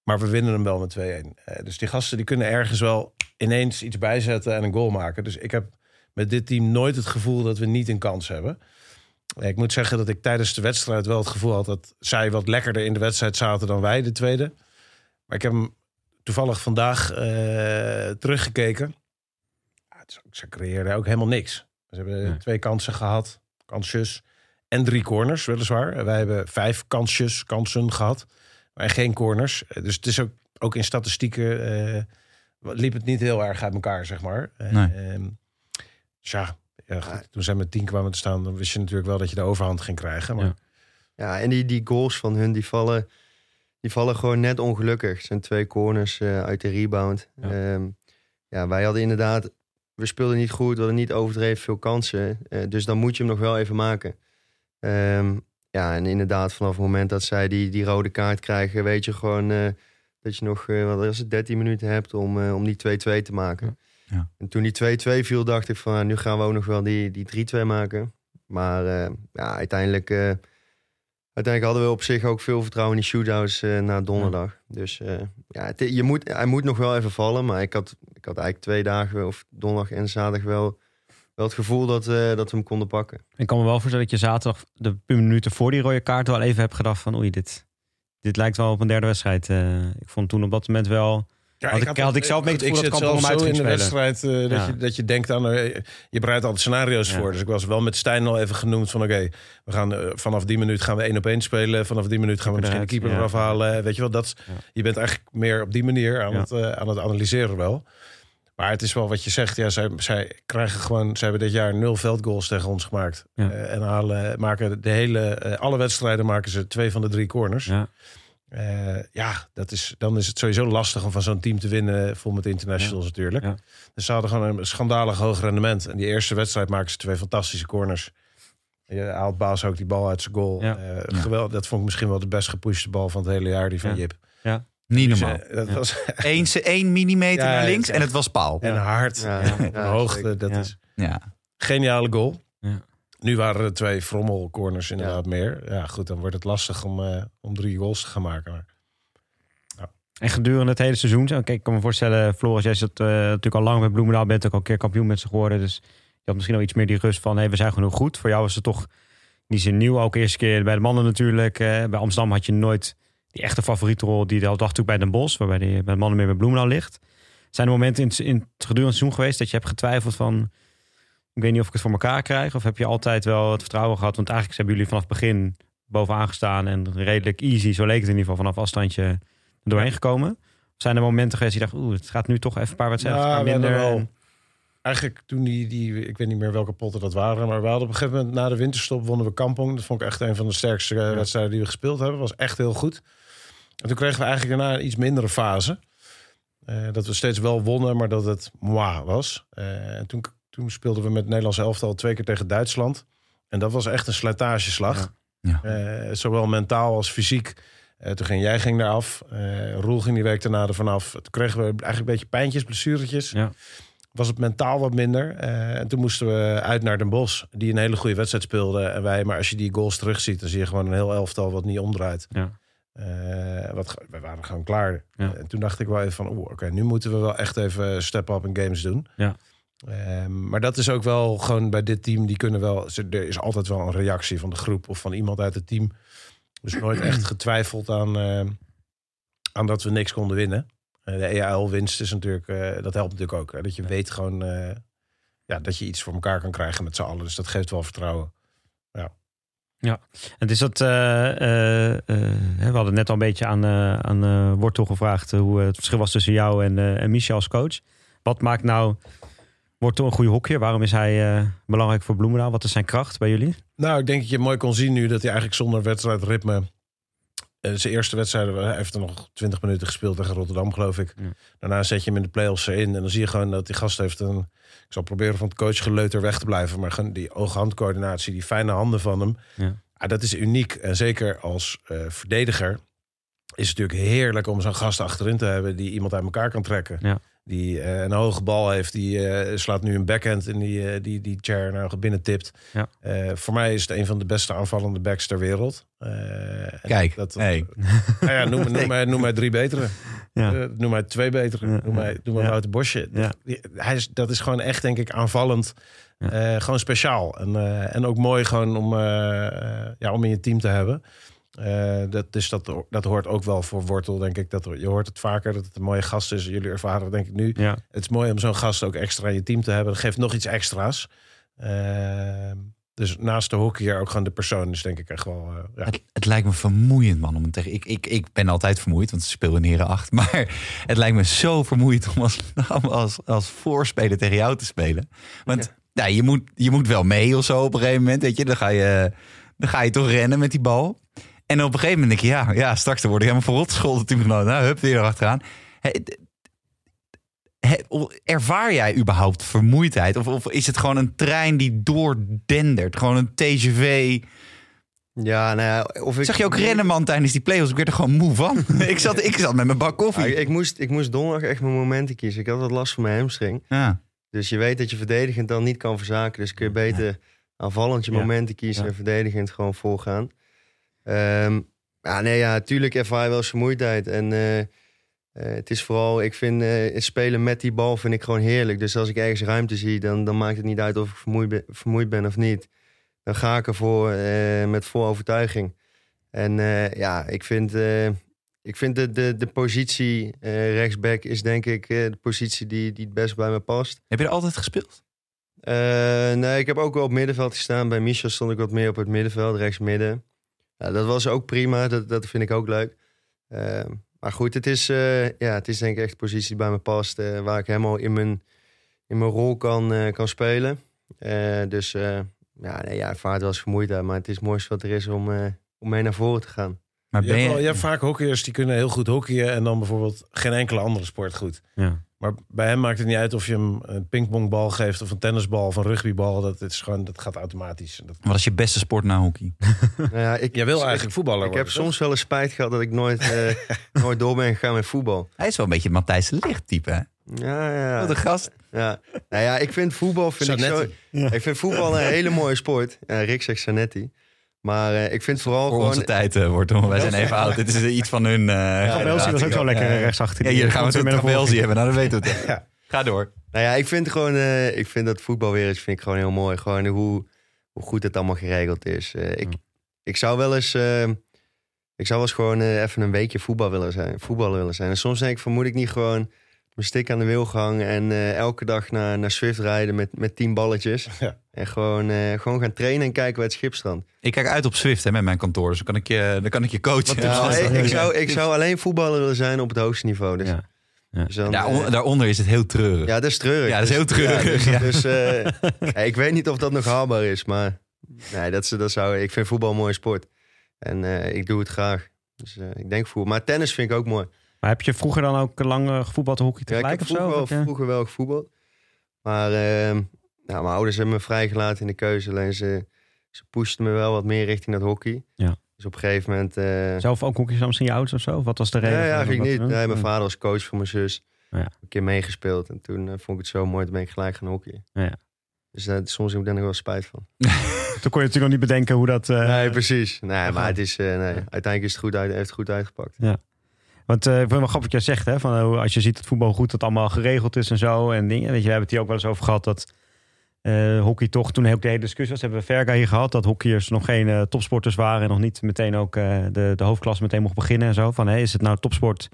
Maar we winnen hem wel met 2-1. Eh, dus die gasten die kunnen ergens wel ineens iets bijzetten en een goal maken. Dus ik heb met dit team nooit het gevoel dat we niet een kans hebben. Ik moet zeggen dat ik tijdens de wedstrijd wel het gevoel had dat zij wat lekkerder in de wedstrijd zaten dan wij, de tweede. Maar ik heb hem toevallig vandaag eh, teruggekeken. Ja, ze creëerden ook helemaal niks. Ze hebben Nee. twee kansen gehad, kansjes. En drie corners, weliswaar. Wij hebben vijf kansjes, kansen gehad. Maar geen corners. Eh, Dus het is ook, ook in statistieken eh, liep het niet heel erg uit elkaar, zeg maar. Eh, Nee. ehm, dus ja, ja, goed, toen zij met tien kwamen te staan, dan wist je natuurlijk wel dat je de overhand ging krijgen. Maar Ja. Ja, en die, die goals van hun, die vallen, die vallen gewoon net ongelukkig. Het zijn twee corners eh, uit de rebound. Ja. Ja. ja, wij hadden inderdaad... We speelden niet goed, we hadden niet overdreven veel kansen. eh, dus dan moet je hem nog wel even maken. Ehm, ja, en inderdaad, vanaf het moment dat zij die, die rode kaart krijgen... weet je gewoon eh, dat je nog, wat is het, 13 minuten hebt om, om die 2-2 te maken. Ja. Ja. En toen die 2-2 viel, dacht ik van... nu gaan we ook nog wel die, die 3-2 maken. Maar eh, ja, uiteindelijk... eh, Uiteindelijk hadden we op zich ook veel vertrouwen in die shootouts eh na donderdag. Dus ja, het, je moet, hij moet nog wel even vallen. Maar ik had, ik had eigenlijk twee dagen, of donderdag en zaterdag wel, wel het gevoel dat, dat we hem konden pakken. Ik kan me wel voorstellen dat je zaterdag de minuten voor die rode kaart wel even hebt gedacht van oei, dit, dit lijkt wel op een derde wedstrijd. Ik vond toen op dat moment wel... Ja, Had ik- had ik zelf mee het ik zit zelf zo in de spelen. wedstrijd eh, dat, Ja. je, dat je denkt aan... eh, je bereidt altijd scenario's Ja. voor. Dus ik was wel met Stijn al even genoemd van... oké, we gaan eh, vanaf die minuut gaan we één op één spelen. Vanaf die minuut gaan we misschien de keeper eraf halen. Weet je wel, dat, je bent eigenlijk meer op die manier aan, het, aan het analyseren wel. Maar het is wel wat je zegt. Ja, zij, zij krijgen gewoon... Zij hebben dit jaar nul veldgoals tegen ons gemaakt. En halen, maken de hele... alle wedstrijden maken ze twee van de drie corners. Ja, Eh, ja, dat is, dan is het sowieso lastig om van zo'n team te winnen. Vol met internationals natuurlijk. Ja. Dus ze hadden gewoon een schandalig hoog rendement. En die eerste wedstrijd maken ze twee fantastische corners. Je haalt Baas ook die bal uit zijn goal. Ja. Eh, Ja. dat vond ik misschien wel de best gepushte bal van het hele jaar. Die van Ja. Jip. Niet Dus, normaal. dat Ja. was Eén, één millimeter Ja, naar links en het was paal. en hard. Ja, Ja, ja, op een hoogte. Dat Ja. is Ja. geniale goal. Ja. Nu waren er twee frommel corners inderdaad meer. Ja, goed, dan wordt het lastig om, eh, om drie goals te gaan maken. Maar En gedurende het hele seizoen, zo, kijk, ik kan me voorstellen, Floris, jij zit eh, natuurlijk al lang met Bloemendaal, bent ook al een keer kampioen met ze geworden. Dus je had misschien al iets meer die rust van, hey, we zijn genoeg goed. Voor jou was het toch niet zin nieuw, ook eerste keer bij de mannen natuurlijk. eh, bij Amsterdam had je nooit die echte favoriete rol, die dacht natuurlijk bij Den Bosch, waarbij die bij de mannen meer bij Bloemendaal ligt. Zijn er momenten in, het- in het gedurende het seizoen geweest dat je hebt getwijfeld van, ik weet niet of ik het voor elkaar krijg, of heb je altijd wel het vertrouwen gehad? Want eigenlijk hebben jullie vanaf het begin bovenaan gestaan en redelijk easy, zo leek het in ieder geval, vanaf afstandje doorheen gekomen. Of zijn er momenten geweest die dacht, oeh, het gaat nu toch even een paar wedstrijden paar minder. wel- En- Eigenlijk toen die, die, ik weet niet meer welke potten dat waren, maar we hadden op een gegeven moment na de winterstop wonnen we Kampong. Dat vond ik echt een van de sterkste eh, Ja. wedstrijden die we gespeeld hebben. Was echt heel goed. En toen kregen we eigenlijk daarna een iets mindere fase. Eh, dat we steeds wel wonnen, maar dat het moi was. Eh, en toen, toen speelden we met het Nederlands elftal twee keer tegen Duitsland. En dat was echt een slijtageslag. Ja. Eh, zowel mentaal als fysiek. Eh, toen ging jij ging daar af. Eh, Roel ging die week daarna ervan af. Toen kregen we eigenlijk een beetje pijntjes, blessuretjes. Ja. Was het mentaal wat minder. En toen moesten we uit naar Den Bosch. Die een hele goede wedstrijd speelde. En wij, maar als je die goals terugziet, dan zie je gewoon een heel elftal wat niet omdraait. Ja. Wat, we waren gewoon klaar. Ja. En toen dacht ik wel even van, oké, nu moeten we wel echt even step up in games doen. Ja. Ehm, maar dat is ook wel gewoon bij dit team, die kunnen wel, er is altijd wel een reactie van de groep of van iemand uit het team. Dus nooit echt getwijfeld aan, eh, aan dat we niks konden winnen. Eh, de EAL-winst is natuurlijk, eh, dat helpt natuurlijk ook. Hè? Dat je weet gewoon eh, ja, dat je iets voor elkaar kan krijgen met z'n allen. Dus dat geeft wel vertrouwen. Het is dat, eh, eh, eh, we hadden net al een beetje aan, aan Wortel gevraagd hoe het verschil was tussen jou en, en Michel als coach. Wat maakt nou Wortel een goede hockeyer? Waarom is hij eh, belangrijk voor Bloemendaal? Wat is zijn kracht bij jullie? Nou, ik denk dat je mooi kon zien nu dat hij eigenlijk zonder wedstrijdritme. eh, zijn eerste wedstrijd, hij heeft er nog 20 minuten gespeeld tegen Rotterdam, geloof ik. Ja. Daarna zet je hem in de play-offs in. En dan zie je gewoon dat die gast heeft een. Ik zal proberen van het coachgeleuter weg te blijven. Maar gewoon die oog-handcoördinatie, die fijne handen van hem. Ja. Ja, dat is uniek. En zeker als eh, verdediger is het natuurlijk heerlijk om zo'n gast achterin te hebben die iemand uit elkaar kan trekken. Ja. Die eh, een hoge bal heeft, die eh, slaat nu een backhand en die, eh, die, die chair naar binnen tipt. Ja. Eh, voor mij is het een van de beste aanvallende backs ter wereld. Eh, Kijk, dat, hey. nou ja, noem, noem, mij, noem mij drie betere. Ja. Noem mij twee betere. Ja, noem mij, noem mij ja. Wouter Bosje. Ja. Die- Hij is, dat is gewoon echt, denk ik, aanvallend. Ja. Eh, gewoon speciaal. En, eh, en ook mooi gewoon om, ja, om in je team te hebben. Eh, dat, dus dat, dat hoort ook wel voor Wortel, denk ik. Dat, je hoort het vaker, dat het een mooie gast is. Jullie ervaren het, denk ik nu. Ja. Het is mooi om zo'n gast ook extra in je team te hebben. Dat geeft nog iets extra's. Eh, dus naast de hockeyer ook gewoon de persoon is denk ik echt wel... eh, ja. Het, het lijkt me vermoeiend, man. Om het tegen, ik, ik, ik ben altijd vermoeid, want ik speel in Heren 8. Maar het lijkt me zo vermoeiend om als, als, als voorspeler tegen jou te spelen. Want ja. je, moet, je moet wel mee of zo op een gegeven moment. Weet je? Dan, ga je, dan ga je toch rennen met die bal. En op een gegeven moment denk je, ja, ja straks word ik helemaal verrot gescholden. teamgenoot. Nou, hup, weer erachteraan. He, he, ervaar jij überhaupt vermoeidheid? Of, of is het gewoon een trein die doordendert? Gewoon een TGV... Ja, nou ja, of ik... Zag je ook rennen, man, tijdens die play-offs? Ik werd er gewoon moe van. ik, zat, ik zat met mijn bak Ja, koffie. ik, moest, ik moest donderdag echt mijn momenten kiezen. Ik had wat last van mijn hamstring. Ja. Dus je weet dat je verdedigend dan niet kan verzaken. Dus kun je beter aanvallend je momenten kiezen en verdedigend gewoon voorgaan. Ehm, ja, nee, ja, natuurlijk ervaar je wel eens vermoeidheid. En eh, eh, het is vooral, ik vind het spelen met die bal vind ik gewoon heerlijk. Dus als ik ergens ruimte zie, dan, dan maakt het niet uit of ik vermoeid ben, vermoeid ben of niet. Dan ga ik ervoor met vol overtuiging. En ja, ik vind, ik vind de, de, de positie rechtsback is denk ik de positie die, die het best bij me past. Heb je er altijd gespeeld? Nee, ik heb ook wel op middenveld gestaan. Bij Misha stond ik wat meer op het middenveld, rechts midden. Ja, dat was ook prima, dat, dat vind ik ook leuk. Eh, maar goed, het is, eh, ja, het is denk ik echt de positie die bij me past. eh, waar ik helemaal in mijn, in mijn rol kan, eh, kan spelen. Eh, dus eh, ja, nee, ja, vaart wel eens vermoeidheid. Maar het is het mooiste wat er is om, eh, om mee naar voren te gaan. Maar Je ben hebt, je... wel- je hebt vaak hockeyers die kunnen heel goed hockeyen en dan bijvoorbeeld geen enkele andere sport goed. Ja. Maar bij hem maakt het niet uit of je hem een pingpongbal geeft of een tennisbal of een rugbybal. Dat, is gewoon, dat gaat automatisch. Dat... Wat is je beste sport na hockey? nou ja, ik, Jij wil ik- eigenlijk voetballer Ik heb worden, soms wel eens spijt gehad dat ik nooit, eh, nooit door ben gegaan met voetbal. Hij is wel een beetje het Matthijs Licht type, hè? Ja, ja. Wat een gast. Ja, nou ja, ik vind voetbal vind ik zo. Ik vind voetbal een hele mooie sport. Ja, Rick zegt Sanetti. Maar eh, ik vind vooral Voor gewoon. onze tijd eh, wordt hoor. Wij zijn even oud. Dit is eh, iets van hun... eh Van Belsie was ook zo lekker Ja, rechtsachter. Ja, hier gaan we het met met een Belsie hebben. Nou, dan weten we het. Ja. Ga door. Nou ja, ik vind gewoon. eh, ik vind dat voetbalwereldje vind ik gewoon heel mooi. Gewoon hoe, hoe goed het allemaal geregeld is. Eh, ik, Ja. ik zou wel eens. eh, ik zou wel eens gewoon even een weekje voetbal willen zijn, voetballer willen zijn. En soms denk ik van moet ik niet gewoon mijn stick aan de wiel hangen en eh, elke dag naar, naar Swift rijden met, met tien balletjes. Ja. En gewoon, eh, gewoon gaan trainen en kijken bij het schipstrand. Ik kijk uit op Swift hè, met mijn kantoor. Dus dan kan ik je, dan kan ik je coachen. Ja, ik, zou, ik zou alleen voetballer willen zijn op het hoogste niveau. Dus, Ja. dus dan, Daaron- eh, daaronder is het heel treurig. ja, dat is treurig. Ja, dat is heel Dus- treurig, Dus, ja. dus, eh, ik weet niet of dat nog haalbaar is, maar nee, dat, dat zou, ik vind voetbal een mooie sport. En eh, ik doe het graag. Dus eh, ik denk voetbal. Maar tennis vind ik ook mooi. Maar heb je vroeger dan ook lang eh, gevoetbald hockey Ja, ik tegelijk heb of zo? vroeger, Of wel, heb je- vroeger wel gevoetbald. Maar ehm, nou, mijn ouders hebben me vrijgelaten in de keuze. Alleen ze, ze pushten me wel wat meer richting dat hockey. Ja. Dus op een gegeven moment... eh, Zelf ook hockey misschien je ouders of zo? Of Wat was de reden? Nee, voor eigenlijk niet. doen? Nee, mijn Ja. vader was coach voor mijn zus. Ja. Een keer meegespeeld. En toen eh, vond ik het zo mooi. Toen ben ik gelijk gaan hockeyen. Ja. Dus eh, soms heb ik daar nog wel spijt van. Toen kon je natuurlijk nog niet bedenken hoe dat... eh, nee, precies. Nee, Ja. maar het is, eh, nee, uiteindelijk is het goed, uit, heeft het goed uitgepakt. Want eh, ik vind het wel grappig wat jij zegt, hè? Van, hoe- als je ziet dat voetbal goed dat allemaal geregeld is en zo. En dingen. Weet je, we hebben het hier ook wel eens over gehad dat eh, hockey toch, toen ook de hele discussie was, hebben we Verga hier gehad, dat hockeyers nog geen eh, topsporters waren en nog niet meteen ook de, de hoofdklasse meteen mocht beginnen en zo. Van, hé, is het nou topsport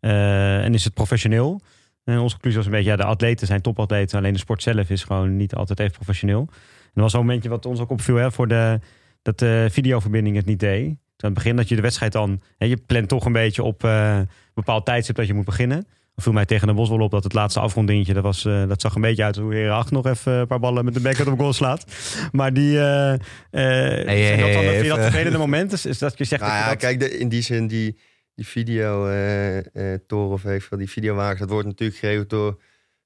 en is het professioneel? En onze conclusie was een beetje, ja, de atleten zijn topatleten, alleen de sport zelf is gewoon niet altijd even professioneel. En er was zo'n momentje wat ons ook opviel, hè, voor de, dat de videoverbinding het niet deed. Aan het begin dat je de wedstrijd dan, hè, je plant toch een beetje op eh, een bepaald tijdstip dat je moet beginnen. Dan viel mij tegen de bos wel op dat het laatste afrondingetje, dat, was, eh, dat zag een beetje uit hoe Heren 8 nog even een paar ballen met de backhand op goal slaat. Maar die, eh, zijn dat dan, hey, dat vervelende moment? Is, is dat je zegt Nou dat ja, dat- kijk, de- in die zin, die, die video eh, eh, toren of even, die videowagen, dat wordt natuurlijk geregeld door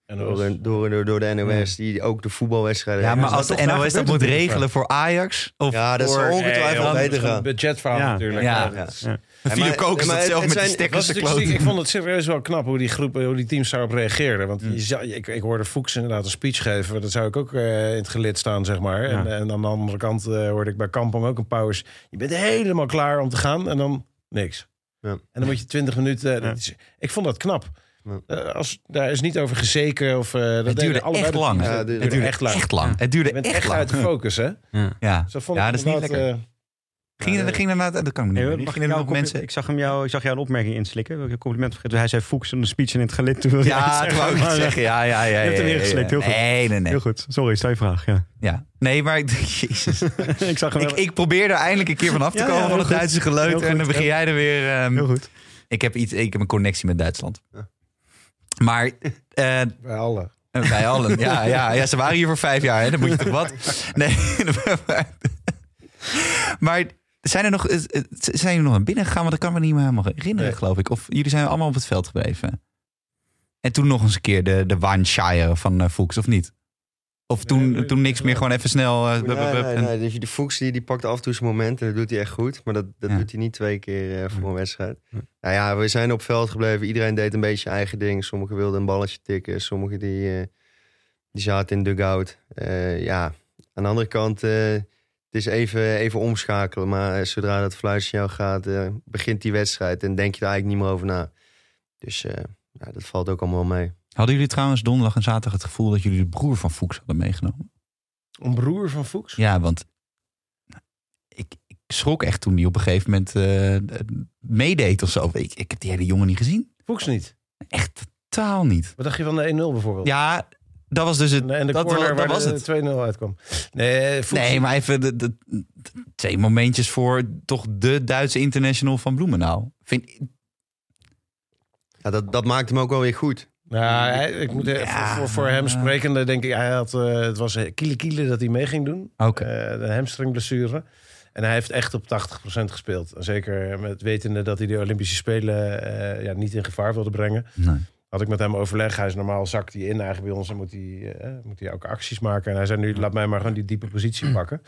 En Door, door, door, door de NOS, die ook de voetbalwedstrijden... Ja, maar als de NOS dat moet regelen voor Ajax... Of Ja, dat is ongetwijfeld Nee, beter een gaan. budgetverhaal Ja. natuurlijk. Ja. is- Ja. Maar- Kokers maar dat zelf met die zijn- stekkers te kloten. ik vond het serieus wel knap hoe die groep, hoe die teams daarop reageerden. Want Mm. je zou- ik, ik hoorde Fuchs inderdaad een speech geven. Dat zou ik ook eh, in het gelid staan, zeg maar. En, Ja. en aan de andere kant eh, hoorde ik bij Kampong ook een pauze. Je bent helemaal klaar om te gaan en dan niks. Ja. En dan moet je 20 minuten. Is- ik vond dat knap. Ja. Als, daar is niet over gezeken. Of, eh, dat Het duurde echt lang. Ja, Het dit- Het duurde echt lang. echt lang. Het Je duurde bent echt echt lang. uit de focus, hè? Ja, vond ja dat is niet lekker. eh, Ging er, ging er, na- dat kan ik me niet mag Ging ik, er een mensen... Ik zag hem jou, ik zag jou een opmerking inslikken. Wil ik een compliment vergeten? Hij zei Fuchs in de speech in het gelid. Toen Ja, dat wou ik zeggen. Ja, ja, ja. Je hebt hem ja, ingeslikt, ja. heel goed. Nee, nee, nee. Heel goed. Sorry, stel je vraag. Ja. Ja. Nee, maar ik Jezus. ik zag hem ik, ik probeer er eindelijk een keer van af te Ja, komen ja, van het goed. Duitse geleuter. Heel En dan begin jij er weer... ehm, heel goed. ik, heb iets, ik heb een connectie met Duitsland. Maar eh, bij alle. bij allen. Ja, ja, ja, ze waren hier voor vijf jaar. Hè? Dan moet je toch wat? Nee. maar zijn er nog, eh, eh, zijn jullie nog naar binnen gegaan? Want dat kan me niet meer helemaal herinneren, Nee. geloof ik. Of jullie zijn allemaal op het veld gebleven? En toen nog eens een keer de, de Warnshire van eh Fuchs, of niet? Of toen, toen niks meer, gewoon even snel... Nee, bup, nee, nee. Dus die Fuchs die, die pakt af en toe zijn moment en dat doet hij echt goed. Maar dat, dat Ja. doet hij niet twee keer eh, voor een wedstrijd. Ja. Nou ja, we zijn op veld gebleven. Iedereen deed een beetje zijn eigen ding. Sommigen wilden een balletje tikken. Sommigen die, eh, die zaten in dugout. Ja, aan de andere kant, het is even, even omschakelen. Maar zodra dat fluitsignaal gaat, eh, begint die wedstrijd. En denk je er eigenlijk niet meer over na. Dus ja, dat valt ook allemaal mee. Hadden jullie trouwens donderdag en zaterdag het gevoel dat jullie de broer van Fuchs hadden meegenomen? Een broer van Fuchs? Ja, want ik, ik schrok echt toen hij op een gegeven moment eh, meedeed of zo. Ik, ik heb die hele jongen niet gezien. Fuchs niet. Echt totaal niet. Wat dacht je van de 1-0 bijvoorbeeld? Ja, dat was dus het. En de dat, corner dat waar was de het. 2-0 uitkwam. Nee, Fuchs, Nee, maar even de, de, de twee momentjes voor toch de Duitse international van Bloemendaal. Vind, Ja, dat, dat maakt hem ook wel weer goed. Hij- ik moet even Ja. voor, voor hem sprekende, denk ik, hij had, eh, het was kiele kiele dat hij mee ging doen. Oké. Eh, een hamstringblessure. En hij heeft echt op 80% gespeeld. En zeker met wetende dat hij de Olympische Spelen eh, ja, niet in gevaar wilde brengen. nee. Had ik met hem overleg. Hij is normaal zakt hij in eigenlijk bij ons en moet hij, eh, moet hij ook acties maken. En hij zei nu, laat mij maar gewoon die diepe positie pakken.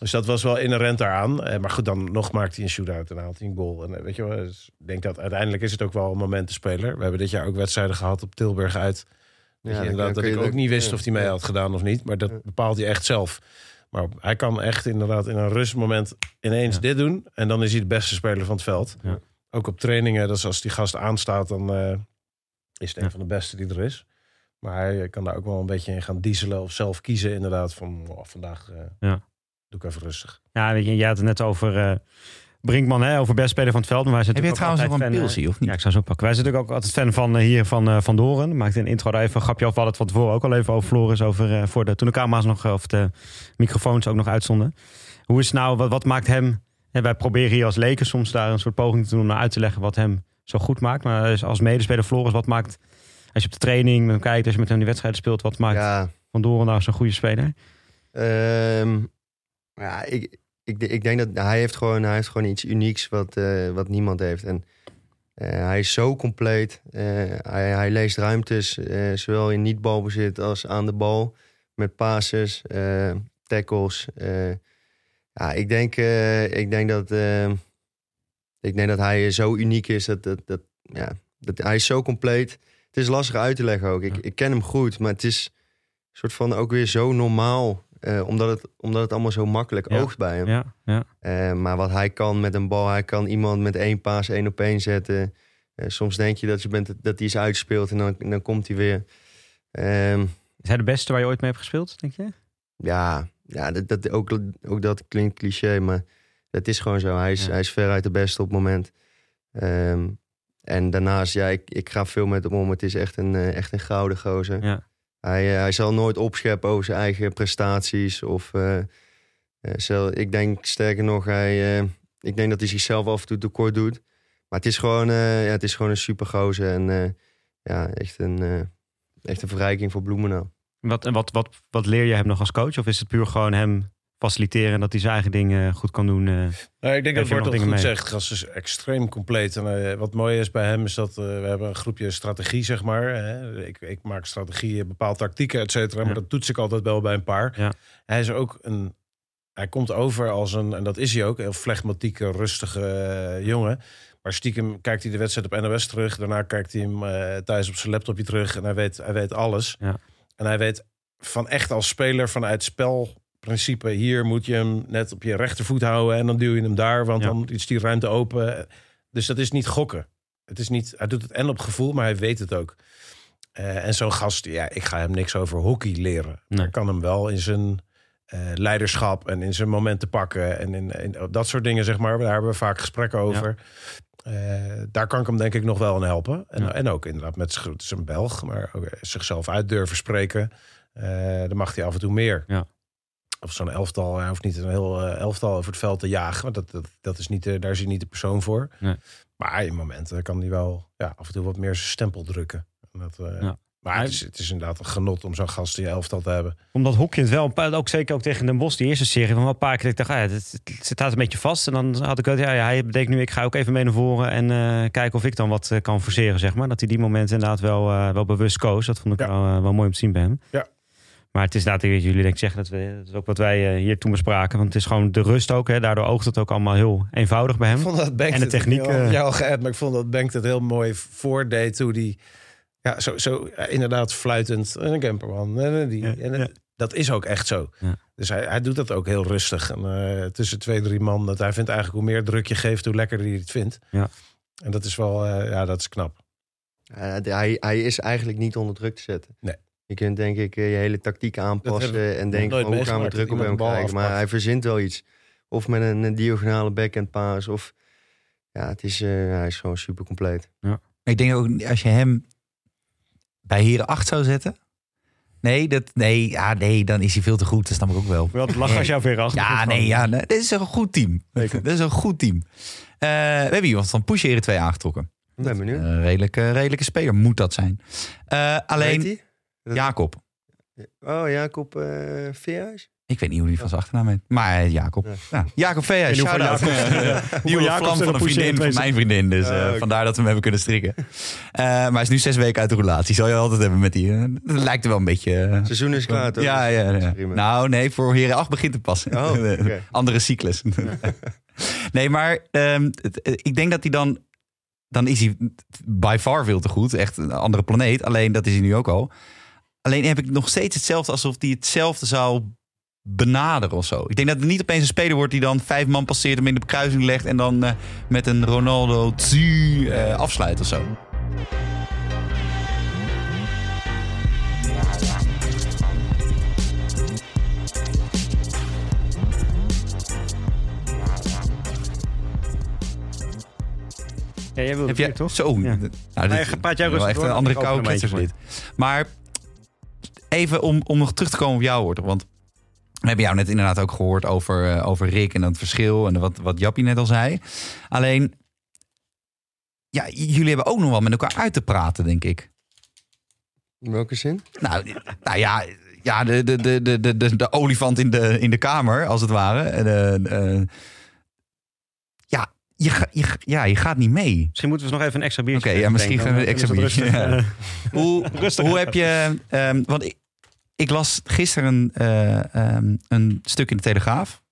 Dus dat was wel inherent daaraan. Eh, maar goed, dan nog maakt hij een shootout en haalt hij een goal. En eh, weet je wel, dus ik denk dat uiteindelijk is het ook wel een momentenspeler. We hebben dit jaar ook wedstrijden gehad op Tilburg uit. Dat, Ja, je inderdaad, dat je ik ook niet wist ja, of hij mee ja. had gedaan of niet. Maar dat bepaalt hij echt zelf. Maar hij kan echt inderdaad in een rustmoment ineens dit doen. En dan is hij de beste speler van het veld. Ja. Ook op trainingen, dus als die gast aanstaat, dan eh, is het een van de beste die er is. Maar hij kan daar ook wel een beetje in gaan dieselen of zelf kiezen inderdaad. Van oh, vandaag Ja. Doe ik even rustig. Ja, weet je, jij had het net over eh, Brinkman, hè, over best speler van het veld. Maar wij zijn Heb je natuurlijk trouwens nog ook een altijd fan, pilsie of niet? Ja, ik zou zo pakken. Wij zijn natuurlijk ook altijd fan van eh, hier van, eh, van Doren. Maakte in de intro daar even een grapje over. We hadden het van tevoren ook al even over Floris. Over, eh, voor de, toen de camera's nog, eh, of de microfoons ook nog uitzonden. Hoe is het nou, wat, wat maakt hem... En wij proberen hier als leken soms daar een soort poging te doen... om naar uit te leggen wat hem zo goed maakt. Maar als- medespeler Floris, wat maakt... Als je op de training met hem kijkt, als je met hem die wedstrijden speelt... wat maakt Ja, Van Doren nou zo'n goede speler? Ehm, ja, ik, ik, ik denk dat hij heeft gewoon, hij heeft gewoon iets unieks wat, eh, wat niemand heeft. En eh, hij is zo compleet. Eh, hij, hij leest ruimtes, zowel in niet-balbezit als aan de bal. Met passes, tackles. ja, ik denk, ik denk dat, ik denk dat hij zo uniek is. Dat, dat, dat, ja, dat, hij is zo compleet. Het is lastig uit te leggen ook. Ik, ik ken hem goed, maar het is soort van ook weer zo normaal. Eh, omdat, het, omdat het allemaal zo makkelijk Ja. oogt bij hem. Ja, ja. Eh, maar wat hij kan met een bal, hij kan iemand met één paas één op één zetten. Eh, soms denk je dat, je bent, dat hij is uitspeelt en dan, dan komt hij weer. Ehm, Is hij de beste waar je ooit mee hebt gespeeld, denk je? ja, ja dat, dat, ook, ook dat klinkt cliché, maar dat is gewoon zo. Hij is, hij is veruit de beste op het moment. Ehm, en daarnaast, ja, ik, ik ga veel met hem om. Het is echt een, echt een gouden gozer. Ja. Hij, eh, hij zal nooit opscheppen over zijn eigen prestaties. Of, eh, eh, zel- ik denk sterker nog, hij, ik denk dat hij zichzelf af en toe tekort doet. Maar het is gewoon, ja, het is gewoon een super gozer. En ja, echt een, echt een verrijking voor Bloemendaal. Wat, en wat, wat, wat leer je hem nog als coach? Of is het puur gewoon hem faciliteren en dat hij zijn eigen dingen goed kan doen. eh. Nou, ik denk dat Bart dat goed mee? zegt. Gast is extreem compleet. En eh, wat mooi is bij hem is dat eh, we hebben een groepje strategie, zeg maar. Hè. Ik, ik maak strategieën, bepaalde tactieken, et cetera. Maar dat toets ik altijd wel bij een paar. Ja. Hij is ook een... Hij komt over als een, en dat is hij ook, een heel flegmatieke, rustige jongen. Maar stiekem kijkt hij de wedstrijd op NOS terug. Daarna kijkt hij hem thuis op zijn laptopje terug. En hij weet, hij weet alles. Ja. En hij weet van echt als speler vanuit spelprincipe... hier moet je hem net op je rechtervoet houden... en dan duw je hem daar, want Ja. dan is die ruimte open. Dus dat is niet gokken. Het is niet, hij doet het en op gevoel, maar hij weet het ook. Eh, en zo'n gast, ja, ik ga hem niks over hockey leren. Nee. Ik kan hem wel in zijn eh, leiderschap en in zijn momenten pakken... en in, in dat soort dingen, zeg maar. Daar hebben we vaak gesprekken over. Eh, daar kan ik hem denk ik nog wel in helpen. En, Ja. en ook inderdaad met een Belg, maar ook zichzelf uit durven spreken. Dan mag hij af en toe meer. Ja. Of zo'n elftal, hij hoeft niet een heel eh, elftal over het veld te jagen. Want dat, dat, dat is niet, de- daar is hij niet de persoon voor. Nee. Maar in momenten kan hij wel ja, af en toe wat meer zijn stempel drukken. En dat, eh, Ja. Maar het is, het is inderdaad een genot om zo'n gast in je elftal te hebben. Omdat Hokje het wel, een paar- ook zeker ook tegen Den Bosch, die eerste serie, van een paar keer ik dacht, ah, ja, het, het, het staat een beetje vast. En dan had ik het, ja, ja, hij betekent nu, ik ga ook even mee naar voren en eh, kijken of ik dan wat kan forceren, zeg maar. Dat hij die momenten inderdaad wel, wel bewust koos. Dat vond ik Ja. wel, wel mooi om te zien bij hem. Ja. Maar het is inderdaad, ik weet, jullie denk ik zeggen, dat, we, dat is ook wat wij eh, hier toen bespraken. Want het is gewoon de rust ook, hè. daardoor oogt het ook allemaal heel eenvoudig bij hem. Ik vond dat En de techniek, Ik had eh, jou al geappt, maar ik vond dat Bengt het heel mooi voordeed. Hoe die, ja, zo, zo ja, inderdaad fluitend. En een camperman. En, die, Ja, en, ja. Dat is ook echt zo. Ja. Dus hij, hij doet dat ook heel rustig. En, eh, tussen twee, drie man. Dat hij vindt eigenlijk hoe meer druk je geeft, hoe lekkerder hij het vindt. Ja. En dat is wel, eh, ja, dat is knap. Ja, hij, hij is eigenlijk niet onder druk te zetten. Nee. Je kunt denk ik eh, je hele tactiek aanpassen en denken hoe gaan we druk op hem krijgen. Maar hij verzint wel iets. Of met een, een diagonale backhand paas. Of ja, het is, eh, hij is gewoon super compleet. Ik denk ook, als je hem bij Heren 8 zou zetten... Nee, dat, nee, ja, nee, dan is hij veel te goed. Dat snap ik ook wel. Wel het lachen als jou weer achter. Ja, nee, ja, nee, dit is een goed team. Zeker. Dit is een goed team. Eh, we hebben iemand van Push Heren 2 aangetrokken. Ben benieuwd. Een redelijke, redelijke speler moet dat zijn. Eh, alleen? Jacob. Oh, Jacob uh, Veerhuis? Ik weet niet hoe hij van zijn achternaam heet. Maar eh, Jacob. Ja. Ja. Jacob Veerhuis, shout-out. Jacobs- Nieuwe vlam van een vriendin, van mijn vriendin. Dus eh, vandaar dat we hem hebben kunnen strikken. Eh, maar hij is nu zes weken uit de relatie. Zal je altijd hebben met die. dat lijkt er wel een beetje... Het seizoen is klaar, toch? ja, ja, ja. prima. Nou, nee, voor Heren 8 begint het pas. Oh. Andere cyclus. nee, maar ehm, eh, ik denk dat hij dan... Dan is hij by far veel te goed. Echt een andere planeet. Alleen, dat is hij nu ook al. Alleen heb ik nog steeds hetzelfde alsof hij hetzelfde zou benaderen of zo. Ik denk dat het niet opeens een speler wordt die dan vijf man passeert, hem in de kruising legt en dan eh, met een Ronaldo tzu, eh, afsluit of zo. Ja, jij wilde Heb toch? Zo. Ja. Nou, jij wel echt een andere koude beetje dit. Maar even om, om nog terug te komen op jouw woord. Want we hebben jou net inderdaad ook gehoord over, eh, over Rick en het verschil. En wat, wat Jappie net al zei. Alleen, ja, jullie hebben ook nog wel met elkaar uit te praten, denk ik. In welke zin? Nou, nou ja, ja de, de, de, de, de, de, de olifant in de, in de kamer, als het ware. Eh, eh, ja, je, ga- je, ja, je gaat niet mee. Misschien moeten we nog even een extra biertje Oké, ja, misschien een extra biertje, rustig. ja. Hoe, Rustig. hoe heb je... ehm, want ik, ik las gisteren eh, ehm, een stuk in de Telegraaf.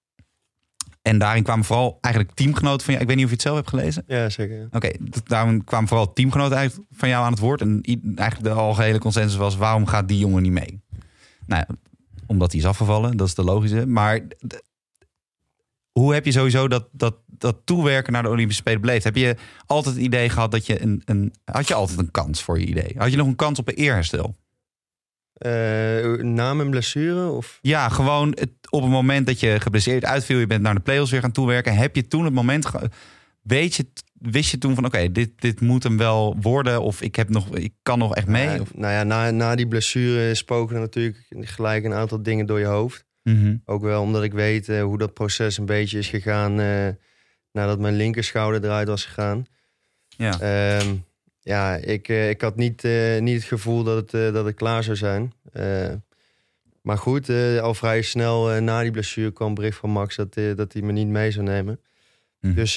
En daarin kwamen vooral eigenlijk teamgenoten van jou. Ik weet niet of je het zelf hebt gelezen. Ja, zeker. Oké, d- daarom kwamen vooral teamgenoten uit van jou aan het woord. En eigenlijk de algehele consensus was... waarom gaat die jongen niet mee? Nou, omdat hij is afgevallen. Dat is de logische. Maar hoe heb je sowieso dat, dat, dat toewerken naar de Olympische Spelen beleefd? Heb je altijd het idee gehad dat je een, een... Had je altijd een kans voor je idee? Had je nog een kans op een eerherstel? Eh, na mijn blessure? Of? Ja, gewoon het, op het moment dat je geblesseerd uitviel... je bent naar de play-offs weer gaan toewerken... heb je toen het moment... Weet je, wist je toen van oké, dit, dit moet hem wel worden... of ik, heb nog, ik kan nog echt mee? Nou, Of, nou ja, na, na die blessure spoken er natuurlijk gelijk een aantal dingen door je hoofd. Mhm. Ook wel omdat ik weet eh, hoe dat proces een beetje is gegaan eh, nadat mijn linkerschouder eruit was gegaan. Ja. Ehm, ja, ik, eh, ik had niet, eh, niet het gevoel dat het, eh, dat het klaar zou zijn. Maar goed, al vrij snel na die blessure kwam bericht van Max dat, dat hij me niet mee zou nemen. Hm. Dus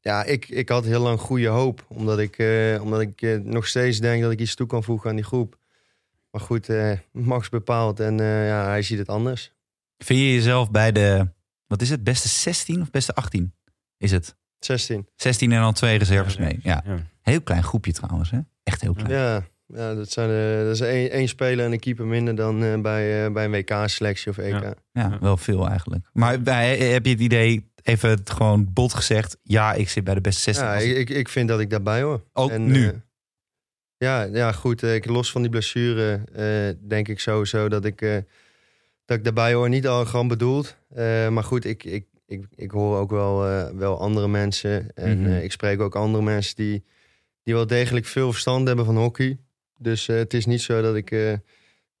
ja, ik, ik had heel lang goede hoop. Omdat ik, omdat ik nog steeds denk dat ik iets toe kan voegen aan die groep. Maar goed, Max bepaalt en ja, hij ziet het anders. Vind je jezelf bij de, wat is het, beste 16 of beste 18? Is het? 16. 16 en dan twee reserves mee. Ja. Ja. Heel klein groepje trouwens, hè? Echt heel klein. Ja, ja dat, zijn, eh, dat is één, één speler en een keeper minder dan eh, bij, eh, bij een WK-selectie of EK. Ja. Ja. Ja, wel veel eigenlijk. Maar bij, heb je het idee, even het gewoon bot gezegd, ja, ik zit bij de beste 16. Als- ik, ik, ik vind dat ik daarbij hoor. Ook nu? eh, ja, ja, goed. ik, los van die blessure eh, denk ik sowieso dat ik, eh, dat ik daarbij hoor. Niet arrogant bedoeld. eh, maar goed, ik, ik, ik, ik hoor ook wel, eh, wel andere mensen. En Mhm. eh, ik spreek ook andere mensen die, die wel degelijk veel verstand hebben van hockey. Dus eh, het is niet zo dat ik,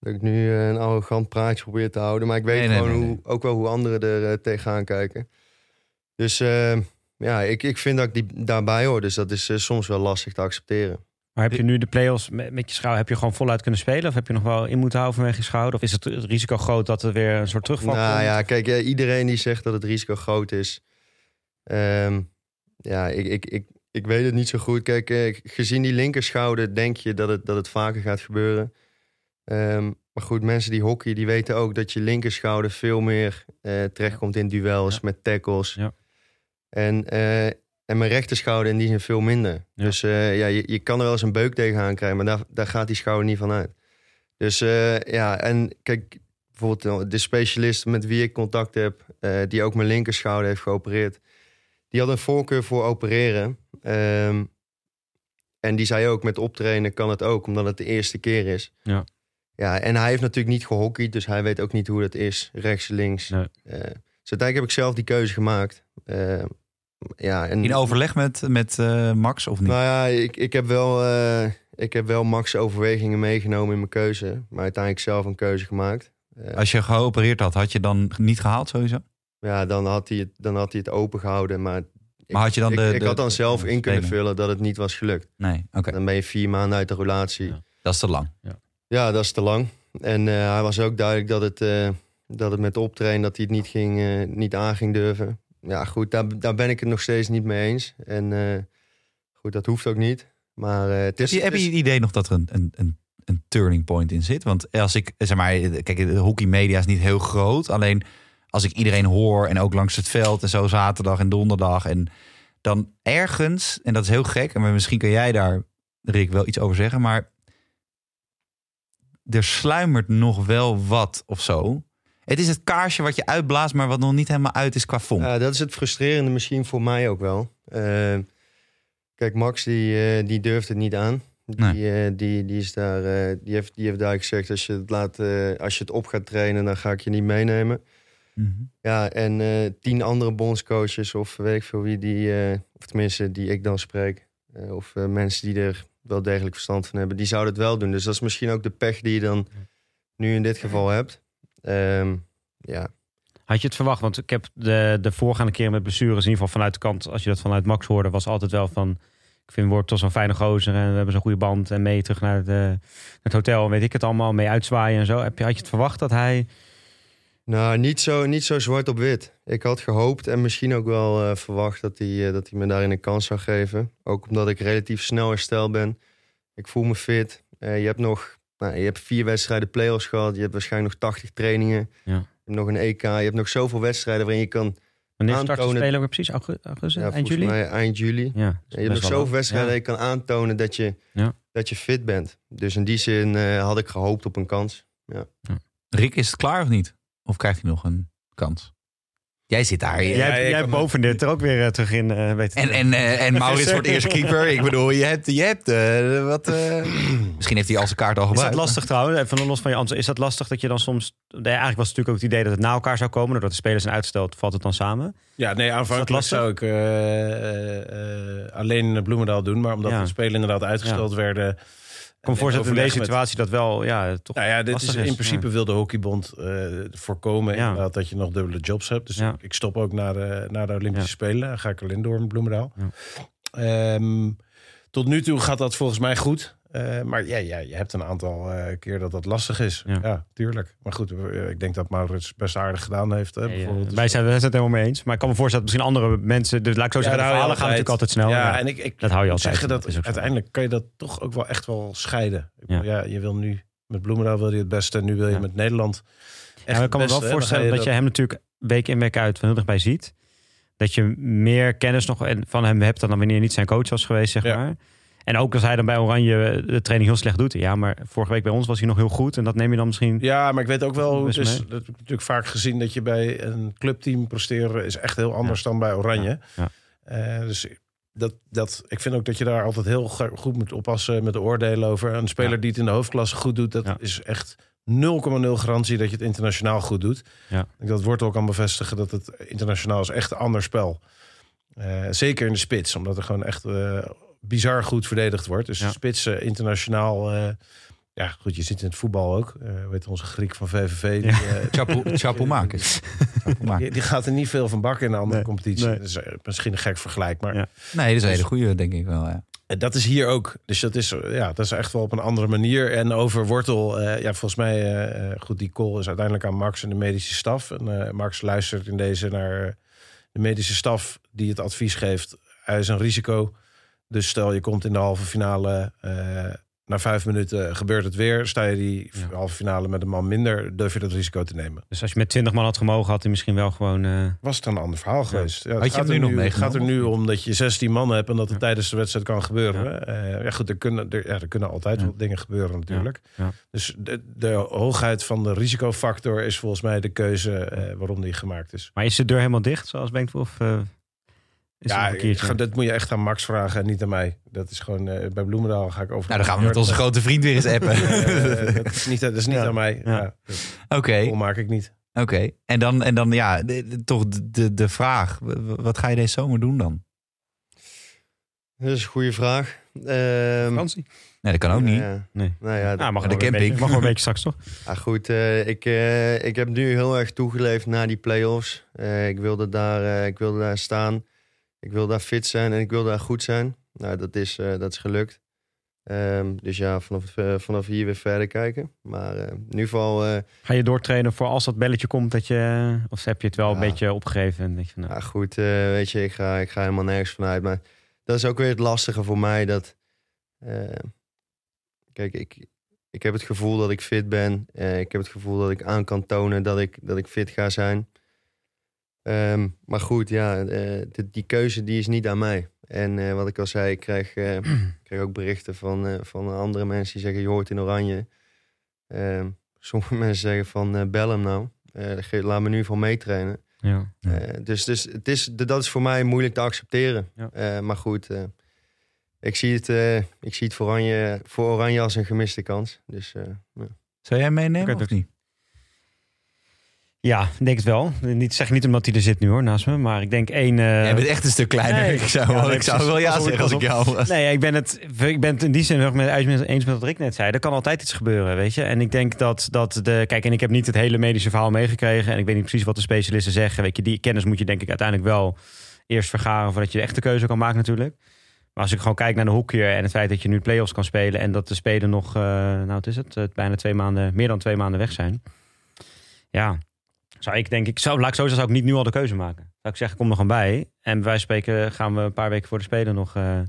dat ik nu een arrogant praatje probeer te houden. Maar ik weet Nee, gewoon nee, hoe, ook wel hoe anderen er tegenaan kijken. Dus ja, ik, ik vind dat ik die daarbij hoor. Dus dat is soms wel lastig te accepteren. Maar heb je nu de play-offs met, met je schouder, heb je gewoon voluit kunnen spelen? Of heb je nog wel in moeten houden vanwege je schouder? Of is het het risico groot dat er weer een soort terugval Nou komt? ja, kijk, eh, iedereen die zegt dat het risico groot is. ehm, ja, ik, ik, ik, ik weet het niet zo goed. Kijk, eh, gezien die linkerschouder denk je dat het, dat het vaker gaat gebeuren. Ehm, maar goed, mensen die hockey, die weten ook dat je linkerschouder veel meer eh, terechtkomt in duels Ja. met tackles. Ja. En, eh, en mijn rechterschouder in die zin veel minder. Ja. Dus eh, ja, je, je kan er wel eens een beuk tegenaan krijgen, maar daar, daar gaat die schouder niet van uit. Dus eh, ja, en kijk, bijvoorbeeld de specialist met wie ik contact heb, eh, die ook mijn linkerschouder heeft geopereerd, die had een voorkeur voor opereren. Ehm, en die zei ook, met optrainen kan het ook, omdat het de eerste keer is. Ja. Ja, en hij heeft natuurlijk niet gehockeyd, dus hij weet ook niet hoe dat is, rechts, links. Nee. Eh, dus uiteindelijk heb ik zelf die keuze gemaakt. Ja, en, In overleg met, met eh, Max of niet? nou ja, ik, ik, heb wel, eh, ik heb wel Max overwegingen meegenomen in mijn keuze, maar uiteindelijk zelf een keuze gemaakt. Eh, Als je geopereerd had, had je dan niet gehaald sowieso? Ja, dan had hij het, dan had hij het open gehouden. Maar, ik, Maar had je dan ik, de- ik de- had dan zelf de in kunnen vullen dat het niet was gelukt. Nee, oké. Dan ben je vier maanden uit de relatie. Ja. Dat is te lang. Ja, dat is te lang. En eh, hij was ook duidelijk dat het, eh, dat het met optrainen dat hij het niet, ging, eh, niet aan ging durven. Ja, goed, daar, daar ben ik het nog steeds niet mee eens. En eh, goed, dat hoeft ook niet. Maar eh, het Heb is... je, heb het je het idee nog dat er een, een, een, een turning point in zit? Want als ik, zeg maar, kijk, de hockeymedia is niet heel groot. Alleen als ik iedereen hoor en ook langs het veld en zo zaterdag en donderdag. En dan ergens, en dat is heel gek, en misschien kun jij daar, Rick, wel iets over zeggen. Maar er sluimert nog wel wat of zo. Het is het kaarsje wat je uitblaast, maar wat nog niet helemaal uit is qua vonk. Ja, dat is het frustrerende misschien voor mij ook wel. Eh, kijk, Max die, eh, die durft het niet aan. Die, eh, die, die, is daar, die, heeft, die heeft duidelijk gezegd, als je, het laat, als je het op gaat trainen, dan ga ik je niet meenemen. Mhm. Ja, en tien andere bondscoaches of weet ik veel wie die, of tenminste die ik dan spreek, of mensen die er wel degelijk verstand van hebben, die zouden het wel doen. Dus dat is misschien ook de pech die je dan nu in dit geval hebt. Ehm, ja, Had je het verwacht? Want ik heb de, de voorgaande keren met blessures, in ieder geval vanuit de kant, als je dat vanuit Max hoorde, was altijd wel van. Ik vind wordt toch zo'n fijne gozer en we hebben zo'n goede band en mee terug naar het, eh, het hotel en weet ik het allemaal, mee uitzwaaien en zo. Heb je, had je het verwacht dat hij. Nou, niet zo, niet zo zwart op wit. Ik had gehoopt en misschien ook wel eh, verwacht dat hij, eh, dat hij me daarin een kans zou geven. Ook omdat ik relatief snel hersteld ben. Ik voel me fit. Eh, je hebt nog nou, je hebt vier wedstrijden play-offs gehad. Je hebt waarschijnlijk nog 80 trainingen. Ja. Je hebt nog een EK. Je hebt nog zoveel wedstrijden waarin je kan... Wanneer start de Aantonen- speler weer precies? Augu- Augustus? Ja, eind volgens juli? mij eind juli. Ja, je hebt nog zoveel wedstrijden dat je kan aantonen dat je, Ja. dat je fit bent. Dus in die zin eh, had ik gehoopt op een kans. Rick, is het klaar of niet? Of krijgt hij nog een kans? Jij zit daar. Jij, Ja, boven dit er ook weer eh, terug in eh weten. En, en, eh, en Maurits wordt eerst keeper. Ik bedoel, je hebt, je hebt wat... eh, misschien heeft hij al zijn kaart al Is gebruikt. dat lastig trouwens? Even los van je antwoord. Is dat lastig dat je dan soms... Nee, eigenlijk was het natuurlijk ook het idee dat het na elkaar zou komen. Doordat de spelers zijn uitgesteld, valt het dan samen. Ja, nee, aanvankelijk zou ik eh, eh, eh, alleen Bloemendaal doen. Maar omdat Ja. de spelen inderdaad uitgesteld werden... Kan me voorstellen in deze met- situatie dat wel... Ja, toch Nou ja, dit is in principe wil de hockeybond eh, voorkomen Ja. inderdaad, dat je nog dubbele jobs hebt. Dus Ja. ik, ik stop ook na de, na de Olympische Ja. Spelen. Dan ga ik alleen door met Bloemendaal. Ja. Ehm, tot nu toe gaat dat volgens mij goed. Eh, maar ja, ja, je hebt een aantal eh, keer dat dat lastig is. Ja. Ja, tuurlijk. Maar goed, eh, ik denk dat Maurits best aardig gedaan heeft. Hè, wij zijn het helemaal mee eens. Maar ik kan me voorstellen dat misschien andere mensen... Dus laat ik zo zeggen, de verhalen gaan natuurlijk altijd snel. Ja, en ik, ik dat hou je altijd. zeggen dat uiteindelijk kan je dat toch ook wel echt wel scheiden. Ja. je wil nu met Bloemendaal wil je het beste en nu wil je met Nederland. Ja, Echt maar ik kan me het wel voorstellen dat je hem natuurlijk week in week uit van heel dichtbij ziet. Dat je meer kennis nog en- van hem hebt dan wanneer je niet zijn coach was geweest, zeg maar. En ook als hij dan bij Oranje de training heel slecht doet. Ja, maar vorige week bij ons was hij nog heel goed. En dat neem je dan misschien... Ja, maar ik weet ook wel hoe het Best is. mee. Dat heb ik natuurlijk vaak gezien dat je bij een clubteam presteren is echt heel anders dan bij Oranje. Ja. Eh, dus dat, dat, ik vind ook dat je daar altijd heel goed moet oppassen met de oordelen over. Een speler die het in de hoofdklasse goed doet, dat is echt 0,0 garantie dat je het internationaal goed doet. Ja. Dat Wortel kan bevestigen dat het internationaal is echt een ander spel. Eh, zeker in de spits, omdat er gewoon echt eh, bizar goed verdedigd wordt. Dus Ja. de spits eh, internationaal. eh, ja, goed, je zit in het voetbal ook. Eh weet onze Griek van VVV. Die, Ja. eh, Chapo- die, die gaat er niet veel van bakken in een andere Nee, competitie. nee. Dat is eh, misschien een gek vergelijk, maar Ja. Nee, dat is een hele goede, denk ik wel. Ja. eh, dat is hier ook. Dus dat is, eh, ja, dat is echt wel op een andere manier. En over Wortel, eh, ja, volgens mij, eh, eh, goed, die call is uiteindelijk aan Max en de medische staf. En eh, Max luistert in deze naar eh, de medische staf die het advies geeft. Hij is een risico. Dus stel je komt in de halve finale, eh, na vijf minuten gebeurt het weer. Sta je die Ja. halve finale met een man minder, durf je dat risico te nemen. Dus als je met 20 man had gemogen, had hij misschien wel gewoon... eh, Was het een ander verhaal geweest. Ja, het je gaat er nu nog Het gaat er nu om dat je 16 man hebt en dat het tijdens de wedstrijd kan gebeuren. Ja, ja goed, er kunnen, er, ja, er kunnen altijd wel dingen gebeuren natuurlijk. Ja. Dus de, de hoogheid van de risicofactor is volgens mij de keuze eh, waarom die gemaakt is. Maar is de deur helemaal dicht, zoals Bengt? Of eh, is ja, een keertje? dat moet je echt aan Max vragen en niet aan mij. Dat is gewoon, eh, bij Bloemendaal ga ik over. Nou, dan gaan we met onze grote vriend weer eens appen. Dat is niet, dat is niet Ja. aan mij. Ja. Ja. Oké, Dat maak ik niet. oké. En dan, en dan ja, de- de- toch de, de, vraag. Wat ga je deze zomer doen dan? Dat is een goede vraag. Ehm, Vakantie? Nee, dat kan ook niet. Ja, Nee. nou ja, Ja, mag de wel een camping. beetje- Mag wel een beetje straks, toch? Ah, goed, eh, ik, eh, ik heb nu heel erg toegeleefd naar die play-offs. Eh, ik, wilde daar, eh, ik wilde daar staan. Ik wilde daar fit zijn en ik wilde daar goed zijn. Nou, dat is, eh, dat is gelukt. Ehm, dus ja, vanaf, eh, vanaf hier weer verder kijken. Maar eh, in ieder geval, Ga je doortrainen voor als dat belletje komt? Dat je, of heb je het wel een beetje opgegeven? En denk je, nou, ja, goed, weet je, ik ga, ik ga helemaal nergens vanuit. Maar dat is ook weer het lastige voor mij. Dat, kijk, ik, ik heb het gevoel dat ik fit ben. Ik heb het gevoel dat ik aan kan tonen dat ik, dat ik fit ga zijn. Ehm, maar goed, ja, eh, die, die keuze die is niet aan mij. En eh, wat ik al zei, ik krijg, eh, ik krijg ook berichten van, eh, van andere mensen die zeggen... je hoort in oranje. Ehm, sommige mensen zeggen van eh, bel hem nou. Eh, laat me nu van meetrainen. ja. Ja. Eh, dus dus het is, dat is voor mij moeilijk te accepteren. Ja. Eh, maar goed, eh, ik zie het, eh, ik zie het voor, oranje, voor Oranje als een gemiste kans. Dus eh. Zou jij meenemen Oké, of niet? Ja, ik denk het wel. Niet, zeg niet omdat hij er zit nu hoor, naast me. Maar ik denk één... eh, Jij bent echt een stuk kleiner. nee, ik zou, ja, nee, ik zou wel ja op, zeggen als ik jou was. Nee, ik ben, het, ik ben het in die zin erg met, eens met wat Rick net zei. Er kan altijd iets gebeuren, weet je. En ik denk dat, dat de... Kijk, en ik heb niet het hele medische verhaal meegekregen. En ik weet niet precies wat de specialisten zeggen. Weet je, die kennis moet je denk ik uiteindelijk wel eerst vergaren... voordat je de echte keuze kan maken natuurlijk. Maar als ik gewoon kijk naar de hoekje en het feit dat je nu play-offs kan spelen... en dat de spelen nog, eh, nou wat is het, eh, bijna twee maanden, meer dan twee maanden weg zijn. Ja, zou ik denk ik, zou, laat ik zo zeggen, zou ik niet nu al de keuze maken. Zou ik zeggen, kom er gewoon bij. En bij wijze van spreken gaan we een paar weken voor de Spelen nog... eh, eh,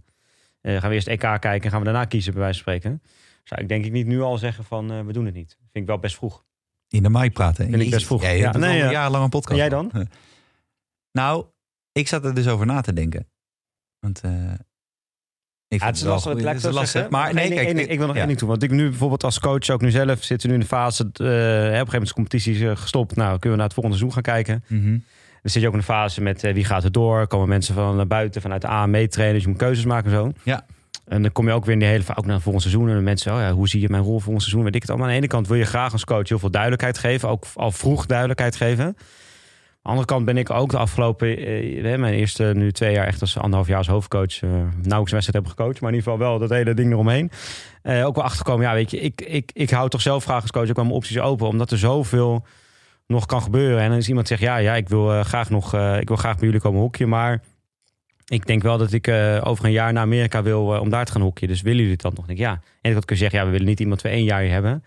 gaan we eerst EK kijken en gaan we daarna kiezen, bij wijze van spreken. Zou ik denk ik niet nu al zeggen van eh, we doen het niet. Vind ik wel best vroeg. In de mic praten. Vind ik best vroeg. Ja, hebt nee, ja. een jarenlang een podcast. En jij dan? Nou, ik zat er dus over na te denken. Want ik Ja, het is lastig, ik. Maar nee, kijk, ding- ik wil nog ja. één ding toe. Want ik nu bijvoorbeeld als coach ook nu zelf zitten nu in de fase... eh, op een gegeven moment is de competitie eh, gestopt. Nou, kunnen we naar het volgende seizoen gaan kijken. Mhm. Dan zit je ook in de fase met eh, wie gaat er door. Komen mensen van buiten, vanuit de A meetrainen. Dus je moet keuzes maken en zo. Ja. En dan kom je ook weer in die hele ook naar het volgende seizoen. En de mensen, oh ja, hoe zie je mijn rol volgend seizoen? Weet ik het allemaal. Aan de ene kant wil je graag als coach heel veel duidelijkheid geven. Ook al vroeg duidelijkheid geven. Andere kant ben ik ook de afgelopen, eh, mijn eerste nu twee jaar echt als anderhalf jaar als hoofdcoach, eh nauwelijks wedstrijd heb gecoacht, maar in ieder geval wel dat hele ding eromheen. Eh, ook wel achterkomen, ja, weet je, ik, ik, ik hou toch zelf graag als coach ook wel mijn opties open, omdat er zoveel nog kan gebeuren. En is iemand zegt, ja, ja, ik wil graag nog, ik wil graag bij jullie komen hoekje, maar ik denk wel dat ik over een jaar naar Amerika wil om daar te gaan hockeyen. Dus willen jullie dan nog? Denk, ja. En ik had kunnen zeggen, ja, we willen niet iemand voor één jaar hebben.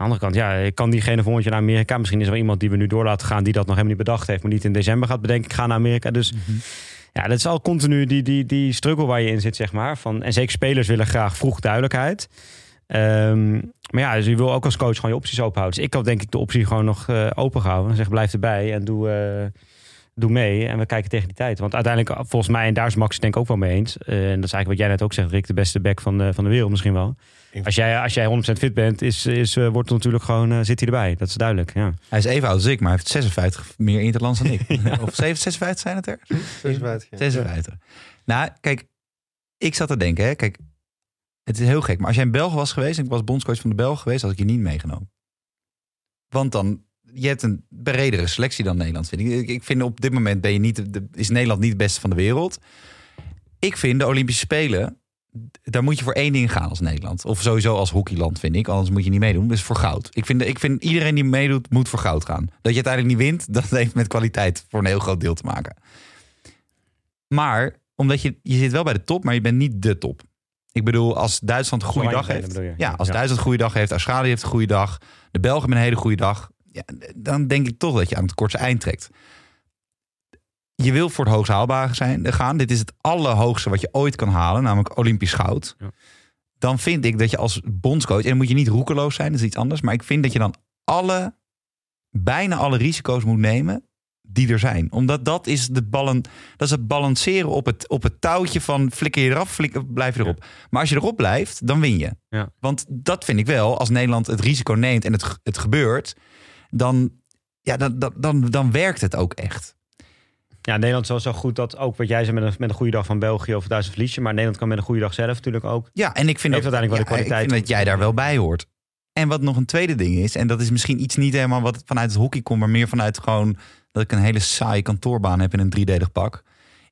Aan de andere kant, ja, ik kan diegene volgend jaar naar Amerika. Misschien is er wel iemand die we nu door laten gaan, die dat nog helemaal niet bedacht heeft, maar niet in december gaat bedenken, ik ga naar Amerika. Dus ja, dat is al continu die, die, die struggle waar je in zit, zeg maar. Van, en zeker spelers willen graag vroeg duidelijkheid. Ehm, maar ja, dus je wil ook als coach gewoon je opties open houden. Dus ik had denk ik de optie gewoon nog eh, open gehouden. Zeg, blijf erbij en doe, eh, doe mee. En we kijken tegen die tijd. Want uiteindelijk, volgens mij, en daar is Max denk ik ook wel mee eens. eh, en dat is eigenlijk wat jij net ook zegt, Rick, de beste back van de, van de wereld misschien wel. Als jij, als jij 100% fit bent, is, is, eh, wordt er natuurlijk gewoon, eh, zit hij erbij. Dat is duidelijk, ja. Hij is even oud als ik, maar hij heeft 56 meer interlands dan ik. Of 56 zijn het er? 56, ja. 56. Nou, kijk, ik zat te denken, hè, kijk, het is heel gek. Maar als jij in België was geweest en ik was bondscoach van de Belgen geweest, had ik je niet meegenomen. Want dan, je hebt een bredere selectie dan Nederland, vind ik. Ik, ik vind op dit moment ben je niet, de, is Nederland niet het beste van de wereld. Ik vind de Olympische Spelen, daar moet je voor één ding gaan als Nederland. Of sowieso als hockeyland, vind ik. Anders moet je niet meedoen. Dus voor goud. Ik vind, ik vind iedereen die meedoet, moet voor goud gaan. Dat je uiteindelijk niet wint, dat heeft met kwaliteit voor een heel groot deel te maken. Maar omdat je, je zit wel bij de top, maar je bent niet de top. Ik bedoel, als Duitsland een goede dag heeft. Ja, als Ja. Duitsland een goede dag heeft, Australië heeft een goede dag, de Belgen hebben een hele goede dag. Ja, dan denk ik toch dat je aan het kortste eind trekt. Je wil voor het hoogst haalbare zijn, gaan. Dit is het allerhoogste wat je ooit kan halen, namelijk Olympisch goud. Ja. Dan vind ik dat je als bondscoach, en dan moet je niet roekeloos zijn, dat is iets anders. Maar ik vind dat je dan alle, bijna alle risico's moet nemen die er zijn. Omdat dat is, de ballen, dat is het balanceren op het, op het touwtje van flikker je eraf, flikker, blijf je erop. Maar als je erop blijft, dan win je. Ja. Want dat vind ik wel, als Nederland het risico neemt en het, het gebeurt, dan, ja, dan, dan, dan, dan werkt het ook echt. Ja, Nederland is wel zo goed dat ook wat jij zei met een, met een goede dag van België of Duitsland verlies je. Maar Nederland kan met een goede dag zelf natuurlijk ook. Ja, en ik vind, ook, uiteindelijk wel de kwaliteit ik vind dat jij daar wel bij hoort. En wat nog een tweede ding is, en dat is misschien iets niet helemaal wat vanuit het hockey komt, maar meer vanuit gewoon dat ik een hele saaie kantoorbaan heb in een driedelig pak,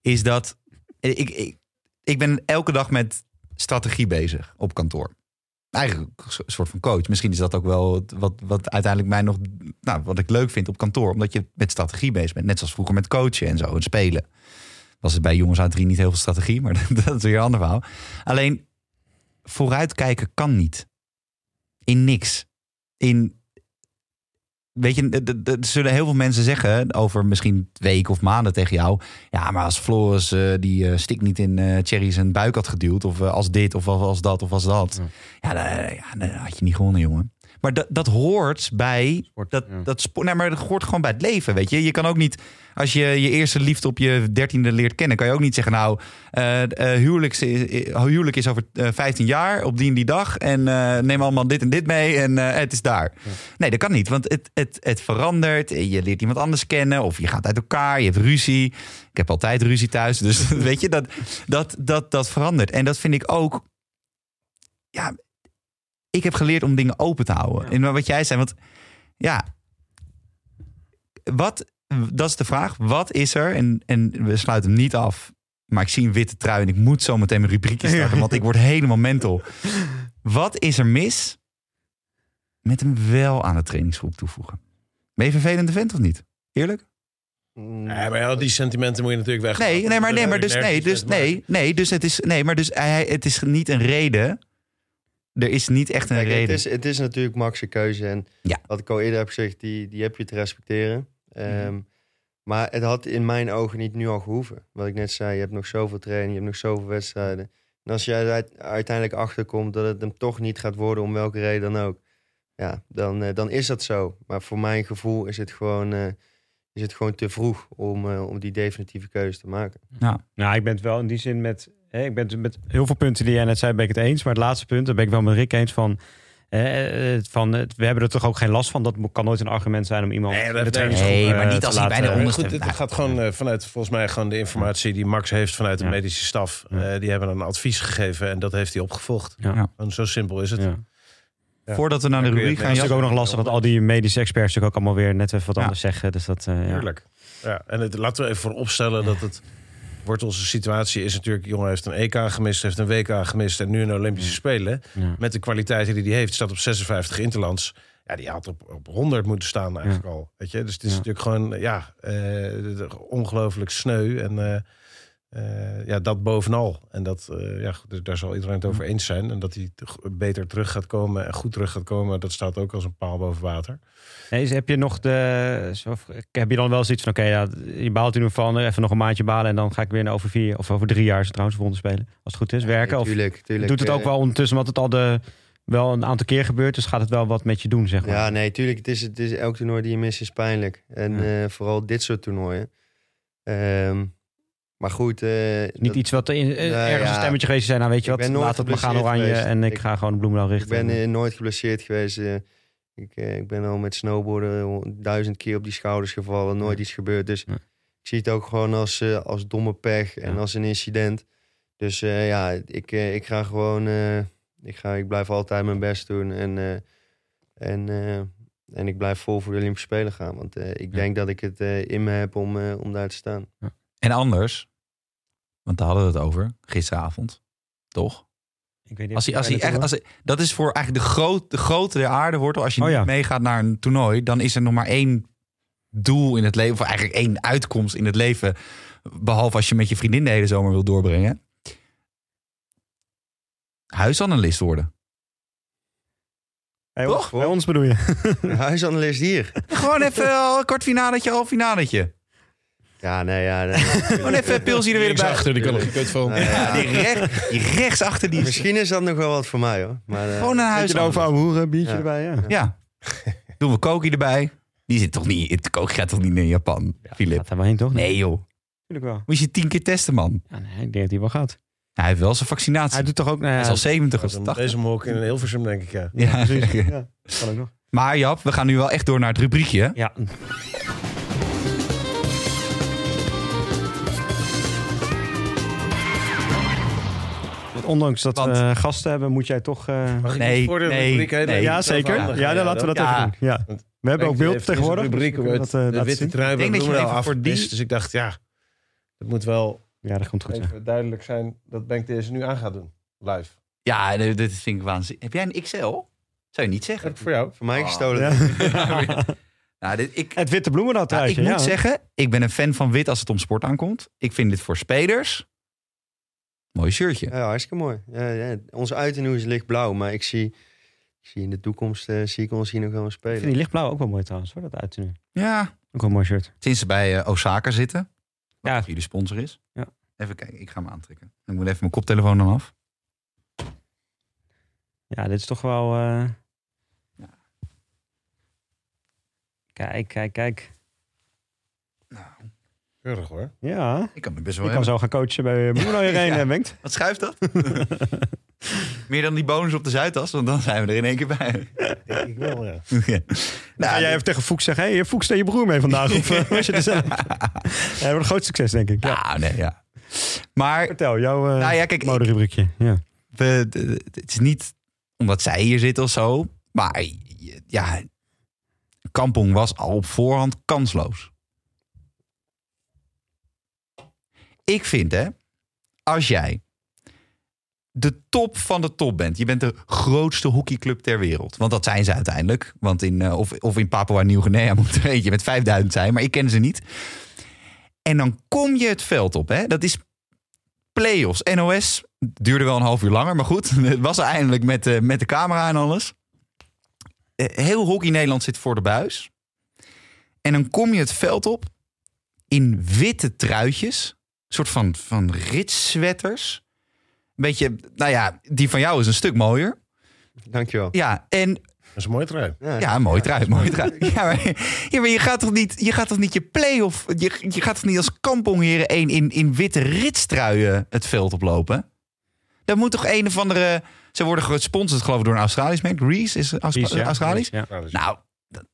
is dat ik, ik, ik ben elke dag met strategie bezig op kantoor. Eigenlijk een soort van coach. Misschien is dat ook wel wat, wat uiteindelijk mij nog, nou, wat ik leuk vind op kantoor, omdat je met strategie bezig bent. Net zoals vroeger met coachen en zo, en spelen. Was het bij jongens uit drie niet heel veel strategie, maar dat is weer een ander verhaal. Alleen vooruitkijken kan niet. In niks. In. Weet je, er zullen heel veel mensen zeggen over misschien weken of maanden tegen jou. Ja, maar als Floris eh, die eh, stik niet in eh Thierry zijn buik had geduwd. Of eh, als dit, of als dat, of als dat. Ja, dan, eh, ja, dan had je niet gewonnen, jongen. Maar dat, dat hoort bij Sport, dat, ja. dat. Nee, maar dat hoort gewoon bij het leven, weet je. Je kan ook niet, als je je eerste liefde op je dertiende leert kennen, kan je ook niet zeggen, nou, eh, huwelijk, is, eh, huwelijk is over eh, 15 jaar op die en die dag en neem allemaal dit en dit mee en het is daar. Nee, dat kan niet, want het, het, het verandert. Je leert iemand anders kennen of je gaat uit elkaar, je hebt ruzie. Ik heb altijd ruzie thuis, dus weet je, dat, dat, dat, dat verandert. En dat vind ik ook, ja, ik heb geleerd om dingen open te houden. En wat jij zei, want ja, wat, dat is de vraag. Wat is er? En, en we sluiten hem niet af. Maar ik zie een witte trui en ik moet zo meteen mijn rubriekje starten, want ik word helemaal mental. Wat is er mis met hem wel aan de trainingsgroep toevoegen? Ben je vervelende vent of niet? Eerlijk? Mm, Ja, maar al die sentimenten moet je natuurlijk weg. Nee, nee, maar, nee, maar dus, nee, dus, nee, nee, dus het is, nee, maar dus hij, het is niet een reden. Er is niet echt een Kijk, reden. Het is, het is natuurlijk Max' keuze. En Ja. Mhm. wat ik al eerder heb gezegd, die, die heb je te respecteren. Ehm, Maar het had in mijn ogen niet nu al gehoeven. Wat ik net zei, je hebt nog zoveel training, je hebt nog zoveel wedstrijden. En als jij uit- uiteindelijk achterkomt dat het hem toch niet gaat worden, om welke reden dan ook. Ja, dan, eh, dan is dat zo. Maar voor mijn gevoel is het gewoon, eh, is het gewoon te vroeg om, eh, om die definitieve keuze te maken. Nou, ik ben het wel in die zin met... Hè, ik ben het met heel veel punten die jij net zei, ben ik het eens. Maar het laatste punt, daar ben ik wel met Rick eens van... eh, eh, van eh, we hebben er toch ook geen last van. Dat kan nooit een argument zijn om iemand Nee, de Nee, maar niet als hij bij de Maar onderste- goed, het nou, gaat gewoon eh, vanuit volgens mij gewoon de informatie die Max heeft vanuit de Ja. medische staf. Ja. Eh, die hebben een advies gegeven en dat heeft hij opgevolgd. Ja. Ja. Gewoon zo simpel is het. Ja. Ja. Voordat we naar de rubriek gaan, Het is ook nog lastig dat al die medische experts natuurlijk ook allemaal weer net even wat Ja. anders zeggen. Dus dat, eh, ja. Heerlijk. Ja, en het, laten we even voor opstellen dat het Wortelse situatie is natuurlijk... jongen heeft een EK gemist, heeft een WK gemist... en nu een Olympische Spelen. Ja. Met de kwaliteiten die hij heeft, staat op 56 interlands. Ja, die had op, op 100 moeten staan eigenlijk al. Weet je? Dus het is natuurlijk gewoon ja, eh, ongelooflijk sneu. En eh, eh, ja, dat bovenal. En dat, eh, ja, goed, daar zal iedereen het over eens zijn. En dat hij beter terug gaat komen en goed terug gaat komen, dat staat ook als een paal boven water. Nee, dus heb je nog de. Zo, heb je dan wel zoiets van: oké, ja, je baalt nu van, even nog een maandje balen en dan ga ik weer over vier of over drie jaar trouwens volgende spelen. Als het goed is, werken. of tuurlijk, tuurlijk. doet het ook Eh, wel ondertussen, want het al de, wel een aantal keer gebeurt, dus gaat het wel wat met je doen, zeg maar. Ja, nee, tuurlijk. Het is, het is, elk toernooi die je mist is pijnlijk. En Ja. eh, vooral dit soort toernooien. Ehm, maar goed. eh, Niet dat- iets wat in, Nee, ergens ja. een stemmetje geweest zijn. Nou, weet je Ik wat, laat het maar gaan oranje geweest. en ik, Ik- ga gewoon de bloemendaal Ik richten. ben eh, nooit geblesseerd geweest. eh. ik, ik ben al met snowboarden duizend keer op die schouders gevallen. Nooit iets gebeurd. Dus Ja. ik zie het ook gewoon als, als domme pech en Ja. als een incident. Dus ja, ik, ik ga gewoon... ik, ga, ik blijf altijd mijn best doen. En, en, en ik blijf vol voor de Olympische Spelen gaan. Want ik Ja. denk dat ik het in me heb om, om daar te staan. En anders, want daar hadden we het over gisteravond, toch? Ik weet niet Als hij, als hij echt, als hij- dat is voor eigenlijk de, groot, de grote der aarde wordt. Als je Oh ja. meegaat naar een toernooi, dan is er nog maar één doel in het leven, of eigenlijk één uitkomst in het leven, behalve als je met je vriendin de hele zomer wil doorbrengen. Huisanalist worden. Bij Toch? ons, bij ons bedoel je? Huisanalist hier. Gewoon even een kwartfinaletje, halffinaletje. Ja, nee, ja. nee. Gewoon even een pilsje er weer bij. achter, die kan er geen kut van. Nee, Ja, ja. die, recht, die rechtsachter die is Misschien is dat nog wel wat voor mij hoor. Maar, eh, gewoon een Zit je nou over ouwe hoeren, biertje Ja. erbij, ja. Ja. Doen we Koki erbij. Die zit toch niet, het Koki gaat toch niet naar Japan, Filip? Gaat er wel heen, toch? Nee joh. Natuurlijk wel. Moet je tien keer testen, man. Ja, nee, ik denk dat hij wel gaat. Hij heeft wel zijn vaccinatie. Hij doet toch ook... Nou, Hij is al 70 of Deze 80. Deze mok in Hilversum, denk ik, ja. Ja, precies. Ja, kan ook nog. Maar Jap, we gaan nu wel echt door naar het rubriekje. Ja. Ondanks dat Want- we gasten hebben, moet jij toch... eh, Mag ik Nee, niet voor de nee, rubriek heen? nee. ja, zeker. Ja, dan laten we dat Ja. even doen. Ja. We hebben ook beeld tegenwoordig. rubriek dus dat, eh, de laten witte trui bij denk dat je Bloemendaal even voor die- Dus ik dacht, ja, het moet wel Ja, dat komt goed. ja. even duidelijk zijn dat Benk deze nu aan gaat doen. Live. Ja, dit vind ik waanzinnig. Heb jij een XL? Zou je niet Heb zeggen. ik voor jou. Voor mij Oh. gestolen. Ja. Nou, dit, ik, Het witte bloemendaal nou, ik truitje, moet ja. zeggen, ik ben een fan van wit als het om sport aankomt. Ik vind dit voor spelers... Mooi shirtje. Ja, hartstikke mooi. Ja, ja. Onze uiternoe is lichtblauw, maar ik zie, ik zie in de toekomst eh, zie ik ons hier nog wel eens Ik vind spelen. die lichtblauw ook wel mooi trouwens, hoor, dat uit nu. Ja, Ook wel een mooi shirt. sinds ze bij eh, Osaka zitten. Wat Ja. jullie sponsor is. Ja. Even kijken, ik ga hem aantrekken. Ik moet even mijn koptelefoon dan af. Ja, dit is toch wel... eh, Ja. Kijk, kijk, kijk. Keurig hoor. Ja, Ik kan me best wel ik kan hebben. zo gaan coachen bij Bloemendaal hierheen, Ja. ja. Bengt. Wat schuift dat? Meer dan die bonus op de Zuidas, want dan zijn we er in één keer bij. Ik, ik wel, ja. ja. Nou, jij even tegen Fuchs zeggen, hé, hey, Fuchs, stel je broer mee vandaag. Of eh, was je er zelf? Ja, dat wordt een groot succes, denk ik. Ja. nou, nee, ja. Maar Vertel, jouw eh Nou ja, kijk, ik- moderubriekje. Ja. we, de- het is niet omdat zij hier zitten of zo. Maar ja, Kampong was al op voorhand kansloos. Ik vind hè, als jij de top van de top bent. Je bent de grootste hockeyclub ter wereld. Want dat zijn ze uiteindelijk. Want in, eh, of, of in Papua Nieuw-Guinea moet er eentje met 5000 zijn. Maar ik ken ze niet. En dan kom je het veld op. Hè? Dat is play-offs. NOS duurde wel een half uur langer. Maar goed, het was eindelijk met, de met de camera en alles. Eh, Heel hockey Nederland zit voor de buis. En dan kom je het veld op in witte truitjes. Een soort van, van ritswetters. Een beetje, nou ja, die van jou is een stuk mooier. Dankjewel. Ja, en Dat is een mooie trui. Ja, ja, mooi trui, mooi trui. Ja, maar, ja, maar je gaat toch niet je, gaat toch niet je play-off... Je, je gaat toch niet als kampongheren één in, in witte ritstruien het veld oplopen? Dat moet toch een of andere... Ze worden gesponsord geloof ik door een Australisch merk. Reese is Austra-. Australisch. Ja. Nou, dat-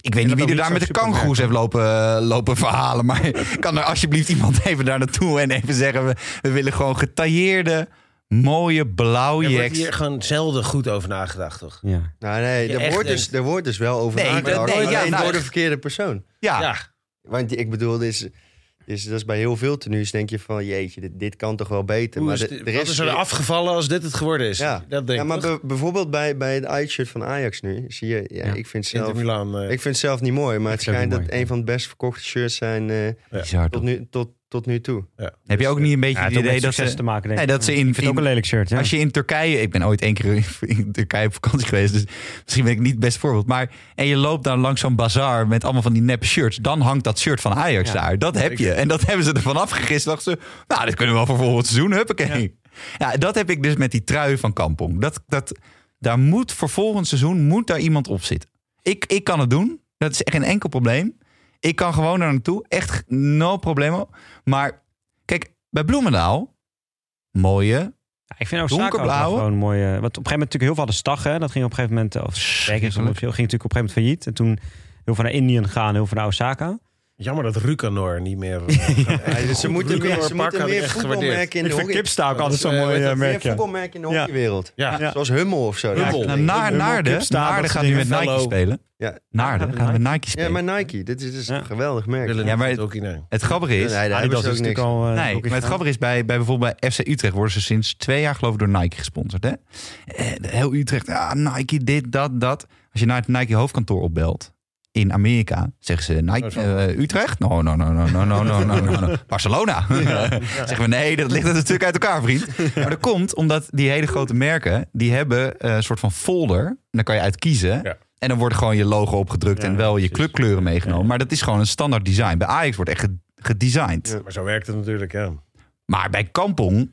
ik weet niet wie er daar met de kangoeroes heeft lopen, eh, lopen verhalen. Maar kan er alsjeblieft iemand even daar naartoe en even zeggen... we, we willen gewoon getailleerde, mooie blauwe er wordt hier gewoon zelden goed over nagedacht, toch? Ja. Nou, nee, er wordt, dus, er wordt dus wel over Nee, nagedacht. nee, ja, alleen nou, door de verkeerde persoon. Ja, Ja, Want ik bedoel, dit is, is, dat is bij heel veel tenues denk je van... jeetje, dit, dit kan toch wel beter. Hoe maar is, de- er wat is, is er afgevallen als dit het geworden is? Ja. Dat denk ja, ik maar be- bijvoorbeeld bij, bij het uitshirt van Ajax nu... zie je, ja, Ja. ik vind zelf... Milan. eh, Ik vind het zelf niet mooi, maar het schijnt dat mooi. een van de best verkochte shirts zijn eh, bizar tot, nu, tot, tot nu toe. Ja. Heb je ook niet een beetje Ja, het idee dat ze... te maken, denk Nee, dat ze in- Ik vind het ook in- een lelijk shirt, ja. Als je in Turkije, ik ben ooit één keer in Turkije op vakantie geweest, dus misschien ben ik niet het beste voorbeeld. Maar en je loopt dan langs zo'n bazaar met allemaal van die neppe shirts, dan hangt dat shirt van Ajax Ja. daar. Dat heb je. En dat hebben ze ervan afgegist. Dachten ze, nou, dit kunnen we wel voor volgend seizoen. Huppakee. Ja. dat heb ik dus met die trui van Kampong. Dat, dat, daar moet voor volgend seizoen moet daar iemand op zitten. Ik, ik kan het doen. Dat is echt geen enkel probleem. Ik kan gewoon daar naartoe. Echt no problemo. Maar kijk, bij Bloemendaal, mooie, Ja, ik vind Osaka Donkerblauwe? gewoon mooi. eh, Want op een gegeven moment natuurlijk heel veel hadden staggen. hè. Dat ging op een gegeven moment, of ging natuurlijk op een gegeven moment failliet. En toen heel veel naar Indië gaan, heel veel naar Osaka. Jammer dat Rukanor niet meer... eh, Ja, ze moeten meer, ze moeten meer voetbalmerken in de hockey. Kipsta ook altijd zo'n mooi, mooi eh, Meer merk. voetbalmerken in de Ja. hockeywereld. Ja. Ja. Zoals Hummel of zo. Hummel. Ja, Nou, naar, Naarden, Kipsta, Naarden dat gaat nu met. Nike Fellow. spelen. Ja. Naarden Ja, gaan met Nike Ja, spelen. maar Nike, dit is, dit is Ja. een geweldig merk. Ja, maar het grappige is, Nee, daar ze is niks. natuurlijk al... eh, nee, maar het grappige is bij, bij bijvoorbeeld bij FC Utrecht worden ze sinds twee jaar geloof ik door Nike gesponsord. Hè? Eh, Heel Utrecht, ja, Nike dit, dat, dat. Als je naar het Nike hoofdkantoor opbelt in Amerika, zeggen ze Nike Oh, eh, Utrecht? No, no, no, no, no, no, no, no. Barcelona. zeggen we nee, dat ligt natuurlijk uit elkaar, vriend. Maar dat komt omdat die hele grote merken, die hebben eh, een soort van folder. En dan kan je uit kiezen. Ja. En dan wordt gewoon je logo opgedrukt en wel je clubkleuren meegenomen. Maar dat is gewoon een standaard design. Bij Ajax wordt echt ge- gedesigned. Ja. Maar zo werkt het natuurlijk, ja. Maar bij Kampong,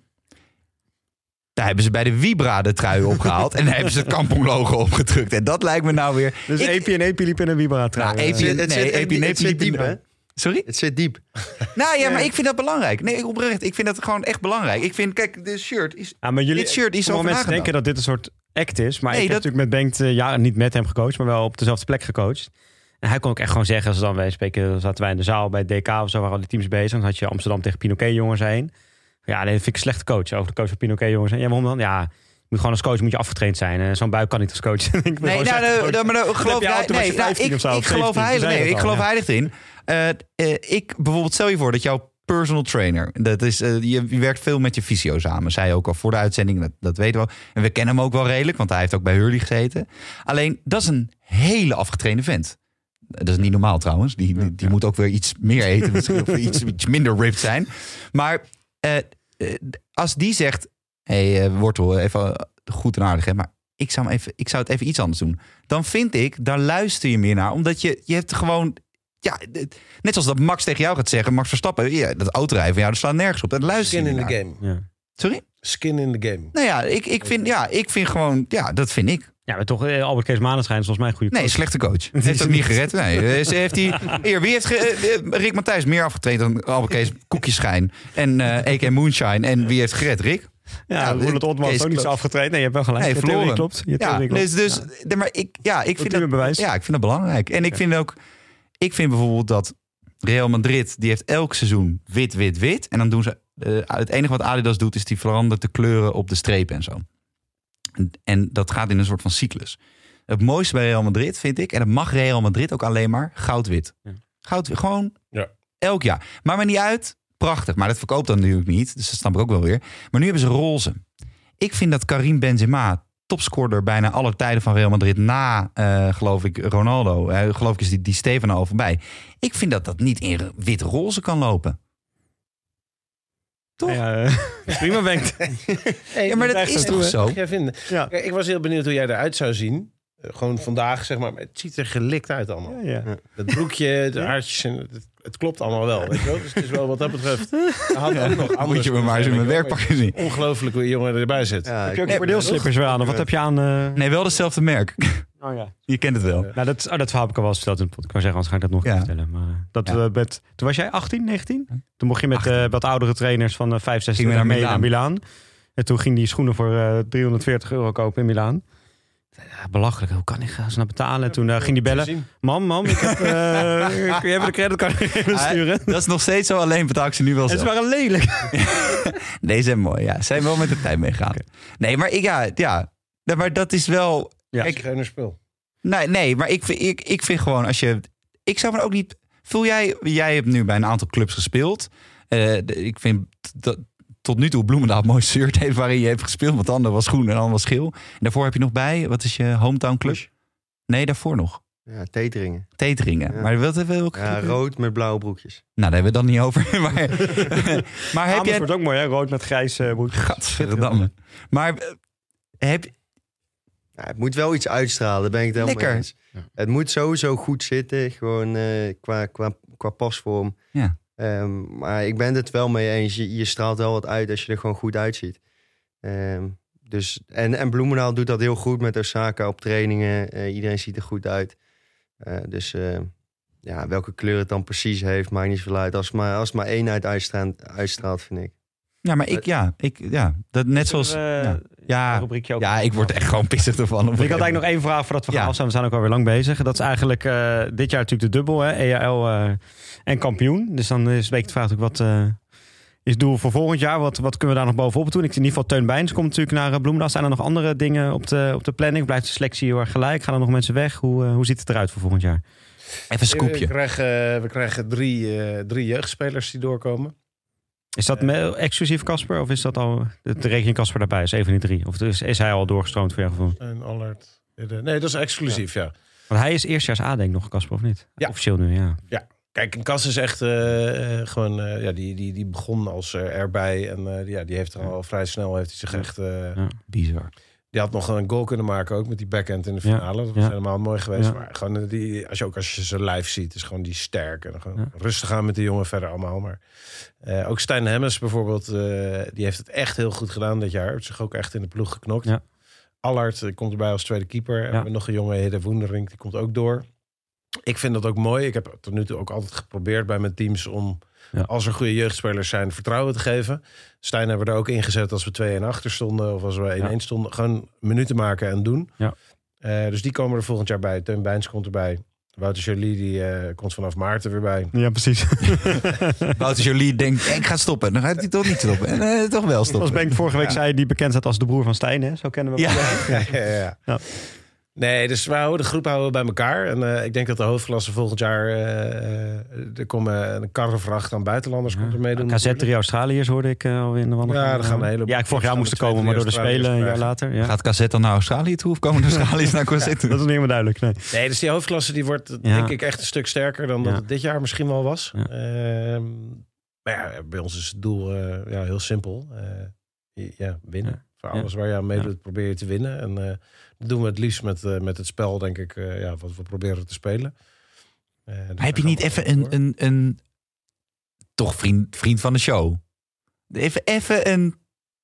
daar hebben ze bij de Vibra de trui opgehaald. en daar hebben ze het Kampong logo opgedrukt. En dat lijkt me nou weer... Dus Ik- Epi en Epi liepen in een Vibra trui. Nou, Epi- Eh, Het zit, het Nee, zit, Epi- het zit Epi- diep, hè? Sorry? Het zit diep. Nou ja, Ja. maar ik vind dat belangrijk. Nee, oprecht. Ik vind dat gewoon echt belangrijk. Ik vind, kijk, dit shirt is... Ja, maar jullie, Dit shirt is over mensen denken nagedacht. dat dit een soort act is. Maar Nee, ik heb dat- natuurlijk met Bengt eh, ja, niet met hem gecoacht, maar wel op dezelfde plek gecoacht. En hij kon ook echt gewoon zeggen, als we dan wij spreken, dan zaten wij in de zaal bij het DK of zo, waren al die teams bezig. Dan had je Amsterdam tegen Pinoquet jongens heen. Ja, nee, dat vind ik een slechte coach. Over de coach van Pinoquet jongens heen. Ja, waarom dan? Ja, moet gewoon als coach moet je afgetraind zijn. En zo'n buik kan niet als coach. Ik Nee, nou, nou, nou, maar nou, geloof, was nee, nou, 15 ik, zo, geloof 17, heilig, nee, ik geloof ja. heilig in. Eh, eh, ik bijvoorbeeld, stel je voor dat jouw personal trainer, dat is, eh, je, je werkt veel met je fysio samen, zei je ook al voor de uitzending, dat, dat weten we. En we kennen hem ook wel redelijk, want hij heeft ook bij Hurley gezeten. Alleen, dat is een hele afgetrainde vent. Dat is niet normaal trouwens. Die, die, die moet ook weer iets meer eten, misschien of iets, iets minder ripped zijn. Maar eh, als die zegt, hé hey, eh, Wortel, even goed en aardig, hè, maar ik zou, hem even, ik zou het even iets anders doen. Dan vind ik, daar luister je meer naar. Omdat je, je hebt gewoon... Ja, net zoals dat Max tegen jou gaat zeggen, Max Verstappen, ja, dat autorijden van jou, dat slaat nergens op. Dat luister Skin je in the game. Ja. Sorry? Skin in the game. Nou ja, ik, ik, vind, ja, ik vind gewoon, ja, dat vind ik. Ja, maar toch, eh, Albert Kees Maneschijn is volgens mij een goede Nee, coach. slechte coach. Heeft ook niet gered. Nee, ze heeft die, hier, wie heeft ge- eh, Rick Matthijs meer afgetraind dan Albert Kees Koekjeschijn en eh EK Moonshine. En wie heeft gered? Rick? Ja, Ja, Roeland Otman is ook niet zo afgetraind. Nee, je hebt wel gelijk. Nee, je theorie verloren. klopt. Je Ja, klopt. dus, dus nee, maar ik, ja, ik vind dat, bewijs. ja, ik vind dat belangrijk. En ik vind ook, ik vind bijvoorbeeld dat Real Madrid, die heeft elk seizoen wit, wit, wit. En dan doen ze, eh, het enige wat Adidas doet, is die verandert de kleuren op de strepen en zo. En, dat gaat in een soort van cyclus. Het mooiste bij Real Madrid vind ik, en dat mag Real Madrid ook alleen maar, goud-wit. Ja. Goud, gewoon Ja. elk jaar. Maar maar niet uit, prachtig. Maar dat verkoopt dan natuurlijk niet, dus dat snap ik ook wel weer. Maar nu hebben ze roze. Ik vind dat Karim Benzema, topscorer bijna alle tijden van Real Madrid, na, eh, geloof ik, Ronaldo. Geloof ik is die, die Steven al voorbij. Ik vind dat dat niet in wit-roze kan lopen. Toch? Ja, eh, prima, Bengt. Hey, Ja, maar dat is toch zo? Mag jij vinden? Ja. Kijk, ik was heel benieuwd hoe jij eruit zou zien. Eh, Gewoon vandaag, zeg maar. Maar Het ziet er gelikt uit allemaal. Ja, ja. Het broekje, de haartjes, en het, het klopt allemaal wel. Weet je wel? Dus het is wel wat dat betreft. Hij had ook nog anders Moet je me maar eens in mijn kunnen werkpak zien. Ongelooflijk hoe je jongen erbij zit. Ja, Heb je ook bordeelslippers weer aan? Of wat heb je aan? eh? Nee, wel dezelfde merk. Oh ja. Je kent het wel. Nou, dat, oh, dat verhaal heb ik al wel eens verteld in de podcast. Ik wou zeggen, anders ga ik dat nog Ja. vertellen. Maar eh, dat Ja. we met, toen was jij 18, 19? Toen mocht je met eh, wat oudere trainers van uh, 5, 6 Gingen we naar mee Milaan. naar Milaan. En toen ging die schoenen voor eh 340 euro kopen in Milaan. Ja, belachelijk, hoe kan ik gaan ze nou betalen? En toen eh, ging die bellen. Mam, mam, ik heb, eh, kun je even de creditcard sturen? Dat is nog steeds zo, alleen betaal ik ze nu wel En ze waren lelijk. Nee, ze zijn mooi. Ja, ze zijn wel met de tijd meegegaan. Nee, maar ik, ja, ja. Maar dat is wel. Ja. Kijk, Geen spul. nee, nee, maar ik, vind- ik, ik vind gewoon als je. Ik zou me ook niet. Voel jij. Jij hebt nu bij een aantal clubs gespeeld. Eh, de- ik vind dat tot nu toe Bloemendaal het mooiste shirt heeft waarin je hebt gespeeld. Want de ander was groen en de ander was geel. En daarvoor heb je nog bij. Wat is je hometown club? Nee, daarvoor nog. Ja, teteringen. Teteringen. Ja. Maar wat welke? Ja, rood met blauwe broekjes. Nou, daar hebben we het dan niet over. maar maar heb jij... Amersfoort ook mooi, hè? Rood met grijs uh, broek. Gadverdamme. Maar eh, heb... Ja, het moet wel iets uitstralen, daar ben ik het helemaal Lekker. eens. Het moet sowieso goed zitten, gewoon eh, qua, qua, qua pasvorm. Ja. Ehm, maar ik ben het wel mee eens. Je, je straalt wel wat uit als je er gewoon goed uitziet. Ehm, dus, en, en Bloemendaal doet dat heel goed met Osaka op trainingen. Eh, iedereen ziet er goed uit. Eh, dus eh, ja, welke kleur het dan precies heeft, maakt niet zoveel uit. Als het maar, als het maar eenheid uitstraalt, uitstraalt, vind ik. Ja, maar ik, ja, ik, ja, dat net zoals... Zullen we, ja. Ja, rubriekje ook ja, ik word echt gewoon pissig ervan. Ik had eigenlijk nog één vraag voordat we gaan Ja. afstaan. We zijn ook alweer lang bezig. Dat is eigenlijk eh, dit jaar natuurlijk de dubbel, hè? EAL eh, en kampioen. Dus dan is de vraag natuurlijk wat eh, is het doel voor volgend jaar? Wat, wat kunnen we daar nog bovenop doen? Ik zie in ieder geval Teun Bijns komt natuurlijk naar Bloemendaal. Zijn er nog andere dingen op de, op de planning? Blijft de selectie heel erg gelijk? Gaan er nog mensen weg? Hoe, hoe ziet het eruit voor volgend jaar? Even een We scoopje. krijgen, we krijgen drie, eh, drie jeugdspelers die doorkomen. Is dat me- exclusief Casper? Of is dat al... De, rekening Casper daarbij is een van die drie? Of is, is hij al doorgestroomd voor jouw gevoel? En Allard. eh, Nee, dat is exclusief, ja. Want hij is eerstjaars A denk ik nog, Casper, of niet? Ja. Officieel nu, ja. Kijk, een Kas is echt eh, eh, gewoon... eh, ja, die, die, die begon als eh, erbij. En eh, ja, die heeft er al vrij snel... heeft hij zich echt... eh, Ja. Bizar. Die had nog een goal kunnen maken, ook met die backhand in de Ja, finale. Dat was ja. helemaal mooi geweest. Ja. Maar gewoon eh, die, als je ook als je ze live ziet, is gewoon die sterk. En gewoon rustig aan met die jongen verder allemaal. Maar eh, ook Stijn Hemmes bijvoorbeeld, eh, die heeft het echt heel goed gedaan dit jaar. Heeft zich ook echt in de ploeg geknokt. Ja. Allard komt erbij als tweede keeper. En we hebben nog een jongen, Hidde Woenderink, die komt ook door. Ik vind dat ook mooi. Ik heb tot nu toe ook altijd geprobeerd bij mijn teams om, Ja. als er goede jeugdspelers zijn, vertrouwen te geven. Stijn hebben we er ook ingezet als we 2-1 achter stonden of als we 1-1 Ja. stonden. Gewoon minuten maken en doen. Ja. Eh, dus die komen er volgend jaar bij. Teun Bijns komt erbij. Wouter Jolie die eh, komt vanaf maart er weer bij. Ja, precies. Wouter Jolie denkt, ik ga stoppen. Dan gaat hij toch niet stoppen. En eh, toch wel stoppen. Als Benk vorige week zei, die bekend staat als de broer van Stijn, hè? Zo kennen we Ja. hem. ja, ja, ja. Ja. Nee, dus we houden de groep houden we bij elkaar. En eh, ik denk dat de hoofdklasse volgend jaar... eh, eh, er komen een karrevracht aan buitenlanders komt er meedoen. KZ drie Australiërs hoorde ik al in de wandeling. Ja, er gaan een hele- Ja, ik vorig jaar er moesten komen, maar door de Spelen een jaar later. Ja. Gaat Kazet dan naar Australië toe of komen de Australiërs naar Dat toe? is niet helemaal duidelijk. Nee. Nee, dus die hoofdklasse die wordt Ja. denk ik echt een stuk sterker dan dat het dit jaar misschien wel was. Ja. Ehm, maar ja, bij ons is het doel eh, ja, heel simpel. Eh, ja, winnen. Ja. Voor Ja. alles waar je aan meedoet, Ja. probeer je te winnen. En eh, dat doen we het liefst met, eh, met het spel, denk ik, eh, ja, wat we proberen te spelen. Eh, dus Maar heb je niet even een, een, een toch vriend, vriend van de show? Even, even een,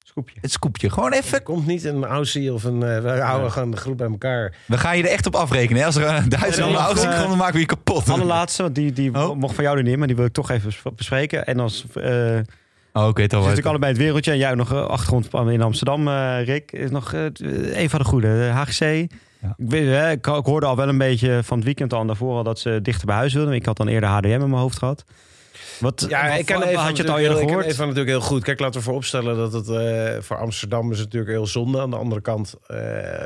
Scoopje. het scoopje. Gewoon Er even. komt niet een Aussie of een... we houden gewoon de groep bij elkaar. We gaan je er echt op afrekenen. hè? Als er een Duitser of een Aussie komt, dan maken we je kapot. Allerlaatste, die, die Oh. mocht van jou er niet in, maar die wil ik toch even bes- bespreken. En als uh, Oh, oké, toch wel. natuurlijk allebei in het wereldje. En jij nog eh, achtergrond in Amsterdam, eh, Rick. Is nog eh, een van de goede. De HGC. Ik, weet, hè, ik, ik hoorde al wel een beetje van het weekend al daarvoor al dat ze dichter bij huis wilden. Ik had dan eerder HDM in mijn hoofd gehad. Wat, Ja, wat- ik ken even had je het al eerder gehoord? Even natuurlijk heel goed. Kijk, laten we vooropstellen dat het eh, voor Amsterdam is natuurlijk heel zonde. Aan de andere kant, eh,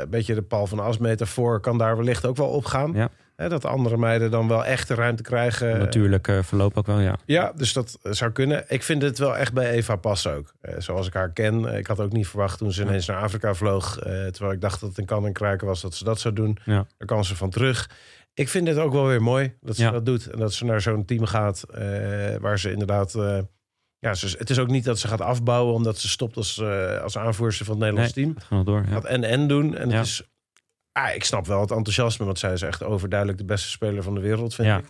een beetje de Paul van As metafoor kan daar wellicht ook wel opgaan. Ja. Hè, dat andere meiden dan wel echt de ruimte krijgen. Natuurlijk eh, verloop ook wel, ja. Ja, dus dat eh, zou kunnen. Ik vind het wel echt bij Eva passen ook. Eh, zoals ik haar ken. Ik had ook niet verwacht toen ze ineens naar Afrika vloog. terwijl ik dacht dat het een kan en kruiken was dat ze dat zou doen. Ja. Daar kan ze van terug. Ik vind het ook wel weer mooi dat ze Ja. dat doet. En dat ze naar zo'n team gaat waar ze inderdaad... ja, ze, het is ook niet dat ze gaat afbouwen omdat ze stopt als, als aanvoerster van het Nederlands team. Gaat nog door. Ja. Gaat en-en doen. En Ja. het is... Ah, ik snap wel het enthousiasme, want zij is echt overduidelijk de beste speler van de wereld, vind Ja. ik.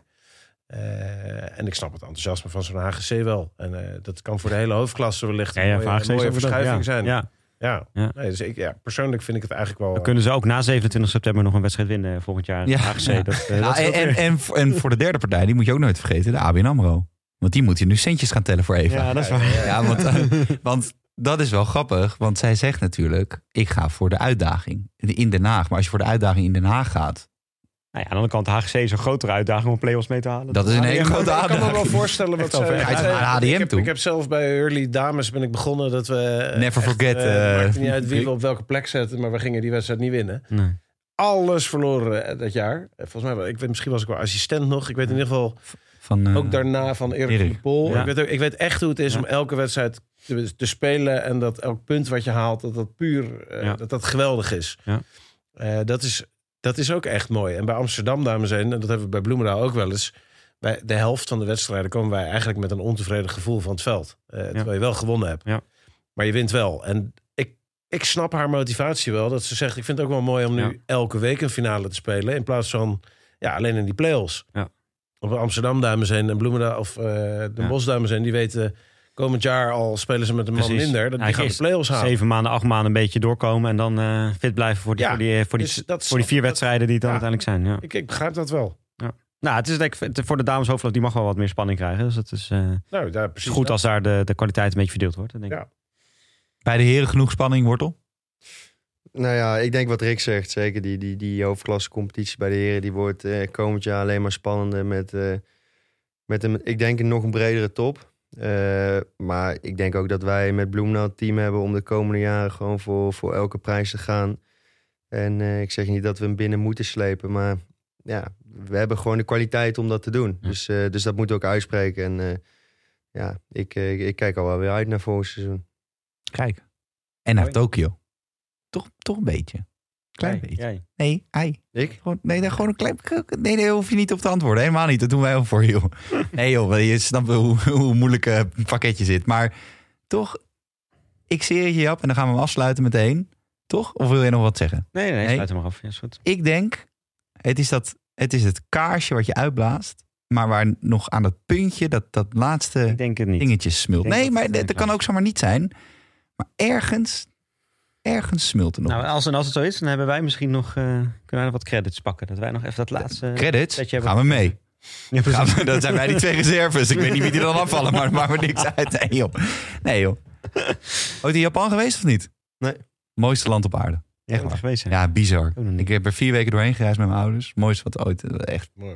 Eh, en ik snap het enthousiasme van zo'n HGC wel. En eh, dat kan voor de hele hoofdklasse wellicht een ja, mooie, HGC mooie verschuiving ja. zijn. Ja. Ja. Ja. Nee, dus ik, ja, persoonlijk vind ik het eigenlijk wel... Dan kunnen ze ook na 27 september nog een wedstrijd winnen volgend jaar. Ja. HGC. Ja. Dat, eh, Ja, dat is en, en, en, voor- en voor de derde partij, die moet je ook nooit vergeten, de ABN AMRO. Want die moet je nu centjes gaan tellen voor Eva. ja, dat is waar. Ja, want, eh, want dat is wel grappig. Want zij zegt natuurlijk, ik ga voor de uitdaging in Den Haag. Maar als je voor de uitdaging in Den Haag gaat, Nou ja, aan de andere kant, HGC is een grotere uitdaging om play-offs mee te halen. dat is een hele grote ik kan me wel uitdaging. voorstellen wat zij- Ga je toch naar ik heb, toe? Ik heb zelf bij Early Dames ben ik begonnen dat we... Never echt, forget, eh, eh, maakte niet uit wie we op welke plek zetten, maar we gingen die wedstrijd niet winnen. Nee. Alles verloren eh, dat jaar. Volgens mij, wel- ik weet, misschien was ik wel assistent nog. Ik weet in ieder geval Van, eh, ook daarna van Erik, der Pol. Ja. Ik, weet, ik weet echt hoe het is Ja. om elke wedstrijd te, te spelen. En dat elk punt wat je haalt, dat dat puur, eh, Ja. dat dat geweldig is. Ja. Eh, dat is Dat is ook echt mooi. En bij Amsterdam, dames en heren, en dat hebben we bij Bloemendaal ook wel eens. Bij de helft van de wedstrijden komen wij eigenlijk met een ontevreden gevoel van het veld. Eh, terwijl je wel gewonnen hebt. Ja. Maar je wint wel. En ik, ik snap haar motivatie wel. Dat ze zegt, ik vind het ook wel mooi om nu elke week een finale te spelen. In plaats van ja, alleen in die play-offs. Ja. Op Amsterdam, dames en heren, en Bloemendaal of de. Bosch, dames en die weten... Komend jaar al spelen ze met een man Precies. minder. Dat Ja, die gaan de play-offs halen. Zeven maanden, acht maanden een beetje doorkomen. En dan eh, fit blijven voor die, Ja, voor die, voor die, dus dat voor die snap- vier dat- wedstrijden die het dan Ja. uiteindelijk zijn. Ja. Ik, ik begrijp dat wel. Nou, het is denk ik voor de dames die mag wel wat meer spanning krijgen. Dus het is, eh, Nou, daar het precies. is goed dat. als daar de, de kwaliteit een beetje verdeeld wordt. Denk ik. Ja. Bij de heren genoeg spanning, Wortel? Nou ja, ik denk wat Rick zegt. Zeker die, die, die hoofdklasse competitie bij de heren. Die wordt eh, komend jaar alleen maar spannender. Met, eh, met een, ik denk een nog een bredere top. Eh, maar ik denk ook dat wij met Bloemendaal het team hebben om de komende jaren gewoon voor, voor elke prijs te gaan. En eh, ik zeg niet dat we hem binnen moeten slepen. Maar ja, we hebben gewoon de kwaliteit om dat te doen. Ja. Dus, eh, dus dat moet ook uitspreken. En eh, ja, ik, eh, ik, ik kijk al wel weer uit naar volgend seizoen. Kijk. En naar. Tokio. Toch, toch een beetje. Klein beetje. Nee, hij. Ik? Gewoon, nee, nee, gewoon een klein... Nee, nee, hoef je niet op te antwoorden. Helemaal niet. Dat doen wij ook voor je. Nee, joh. Je snapt wel hoe, hoe moeilijk eh, een pakketje zit. Maar toch, ik zie je, Jap. En dan gaan we hem afsluiten meteen. Toch? Of wil je nog wat zeggen? Nee, nee, nee, sluit hem maar af. Ja, is goed. Ik denk, het is, dat, het is het kaarsje wat je uitblaast. Maar waar nog aan dat puntje, dat, dat laatste dingetje smult. Nee, maar dat, kan ook zomaar niet zijn. Maar ergens, ergens smult er nog. Nou, als, en als het zo is, dan hebben wij misschien nog, eh, kunnen wij nog wat credits pakken. Dat wij nog even dat laatste... Credits, dat gaan we mee. Ja, precies. Gaan we, dat zijn wij die twee reserves. Ik weet niet wie die dan afvallen, maar het maakt me niks uit. Nee joh. Nee joh. Ooit in Japan geweest of niet? Nee. Mooiste land op aarde. Echt waar. geweest. Ja, bizar. Niet. Ik heb er vier weken doorheen gereisd met mijn ouders. Mooiste wat ooit. Echt. Mooi.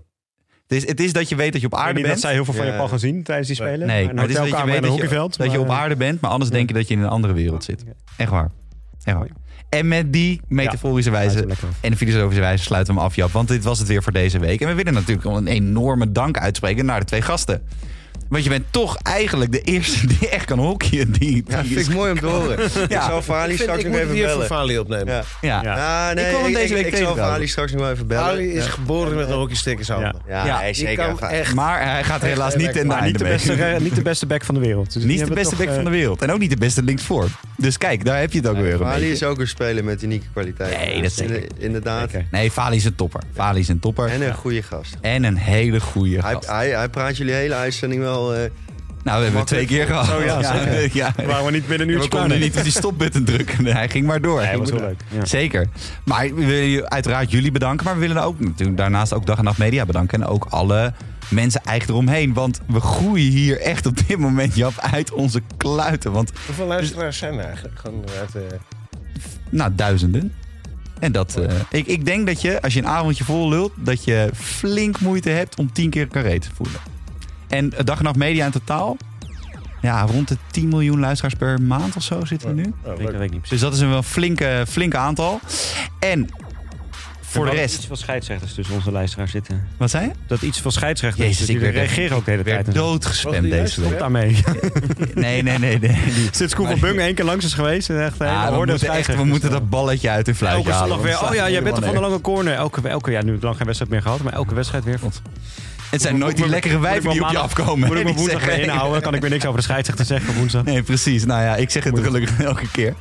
Het is, het is dat je weet dat je op Ik weet aarde niet dat bent. zij heel veel van Ja. Japan gaan zien tijdens die spelen. Nee, maar het is dat je weet dat je, hockeyveld. dat je op eh, aarde bent, maar anders denk je dat je in een andere wereld zit. Echt waar. Waar. En met die metaforische ja, wijze en de filosofische wijze sluiten we hem af, Jap. Want dit was het weer voor deze week. En we willen natuurlijk een enorme dank uitspreken naar de twee gasten. Want je bent toch eigenlijk de eerste die echt kan hockeyen. Die, die Ja, vind is- ik mooi om te horen. Ik zal Fali Ik, straks ik nog moet even bellen. Fali opnemen. Ja. ja. Ja. Ja, nee, Ik kwam hem ik, deze week ik, ik zal. Fali straks nog wel even bellen. Fali is Ja. geboren met een hockeystick in zijn handen. Ja, die zeker. kan Fa- echt- Maar hij gaat helaas niet niet de, einde beste, mee. niet de beste back van de wereld. Dus Niet de beste toch, back van de eh, wereld. En ook niet de beste linksvoor. Dus kijk, daar heb je het ook weer. Fali is ook een speler met unieke kwaliteit. Nee, dat Inde- Inderdaad. Zeker. Nee, Fali is een topper. Fali is een topper. En een goede gast. En een hele goede Hij, gast. hij, hij praat jullie hele uitzending wel... eh, Nou, we hebben het twee keer gehad. Zo, ja, ja. Waren we niet binnen een we uurtje konden niet op die stopbutton drukken. Hij ging maar door. Nee, ging was maar heel door. leuk. Ja. Zeker. Maar we willen uiteraard jullie bedanken. Maar we willen ook natuurlijk daarnaast ook Dag en Nacht Media bedanken. En ook alle mensen eigenlijk eromheen. Want we groeien hier echt op dit moment, Jap, uit onze kluiten. Want, Hoeveel luisteraars zijn er eigenlijk? Gewoon uit, eh, nou, duizenden. En dat, eh, ik, ik denk dat je, als je een avondje vol lult, dat je flink moeite hebt om tien keer carré te voelen. En Dag en Nacht Media in totaal, ja, rond de 10 miljoen luisteraars per maand of zo zitten we nu. oh, Ik leuk. weet niet precies. Dus dat is een wel flinke, flinke aantal. En voor de Er rest, Iets van scheidsrechters tussen onze luisteraars zitten. wat zei je? Dat iets van scheidsrechters. Jezus, dus ik die werd- reageren ook de hele tijd. doodgespamd deze week. Stop daarmee. Nee, nee, nee. nee. Sinds Koen van Bung één keer langs is geweest. en Echt, Ja, ja, we, hoorde moeten echt, we moeten dat balletje uit de fluitje Elke halen. weer. Oh ja, jij bent er van de lange corner. Elke, elke, ja, nu heb ik lang geen wedstrijd meer gehad. Maar elke wedstrijd weer. Moet. Het zijn Moet- nooit die moet- lekkere moet ik wijven die op je afkomen. ik hè, mijn die woensdag weer inhouden? Kan ik weer niks over de scheidsrechter zeggen op woensdag? Nee, precies. Nou ja, ik zeg het gelukkig elke keer.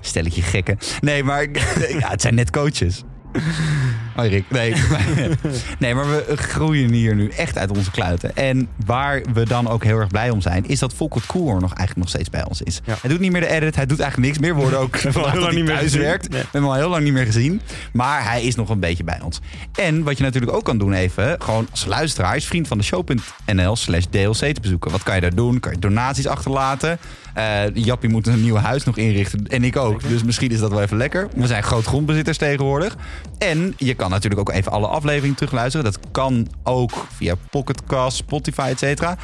Stelletje gekken. Nee, maar ja, het zijn net coaches. Hoi Rick. Nee, maar, nee, maar we groeien hier nu echt uit onze kluiten. En waar we dan ook heel erg blij om zijn... is dat Volkert Koer nog eigenlijk nog steeds bij ons is. Ja. Hij doet niet meer de edit. Hij doet eigenlijk niks meer. We worden ook heel lang niet meer thuis werkt. Nee. We hebben hem al heel lang niet meer gezien. Maar hij is nog een beetje bij ons. En wat je natuurlijk ook kan doen even... gewoon als luisteraar is vriend van de show.nl slash DLC te bezoeken. Wat kan je daar doen? Kan je donaties achterlaten? Eh Jappie moet een nieuw huis nog inrichten. En ik ook. Dus misschien is dat wel even lekker. We zijn groot grondbezitters tegenwoordig. En je kan natuurlijk ook even alle afleveringen terugluisteren. Dat kan ook via Pocketcast, Spotify, et cetera.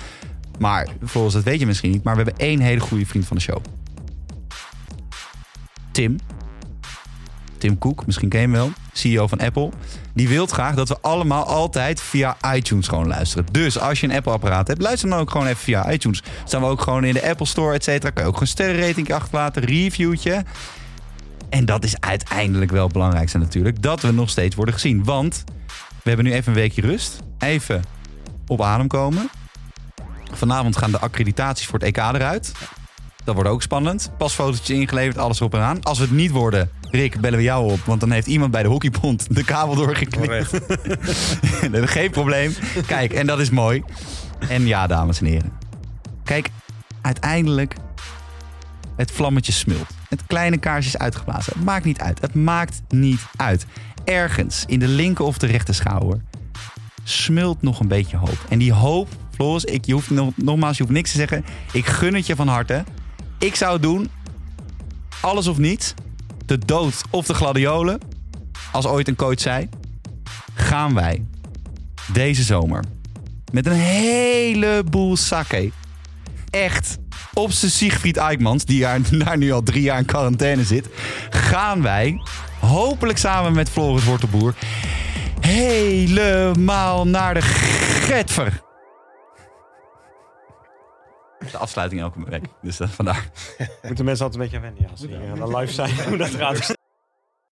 Maar volgens dat weet je misschien niet. Maar we hebben één hele goede vriend van de show. Tim. Tim Cook, misschien ken je hem wel. CEO van Apple. Die wil graag dat we allemaal altijd via iTunes gewoon luisteren. Dus als je een Apple-apparaat hebt, luister dan ook gewoon even via iTunes. Staan we ook gewoon in de Apple Store, et cetera. Kan je ook een sterrenrating achterlaten, reviewtje. En dat is uiteindelijk wel het belangrijkste natuurlijk. Dat we nog steeds worden gezien. Want we hebben nu even een weekje rust. Even op adem komen. Vanavond gaan de accreditaties voor het EK eruit. Dat wordt ook spannend. Pasfotootjes ingeleverd, alles op en aan. Als we het niet worden, Rick, bellen we jou op. Want dan heeft iemand bij de hockeybond de kabel doorgeknipt. Geen probleem. Kijk, en dat is mooi. En ja, dames en heren. Kijk, uiteindelijk... Het vlammetje smult. Het kleine kaarsje is uitgeblazen. Het maakt niet uit. Het maakt niet uit. Ergens in de linker of de rechter schouder smult nog een beetje hoop. En die hoop, Floris, ik, je hoeft nog, nogmaals, je hoeft niks te zeggen. Ik gun het je van harte. Ik zou het doen. Alles of niets. De dood of de gladiolen. Als ooit een coach zei. Gaan wij deze zomer met een heleboel sake. Echt op zijn Siegfried Eikmans, die daar, nu al drie jaar in quarantaine zit. Gaan wij, hopelijk samen met Floris Wortelboer, helemaal naar de Getver. De afsluiting elke week. Dus dat vandaar. Moeten mensen altijd een beetje wennen ja, als ze de live zijn. Hoe dat eruit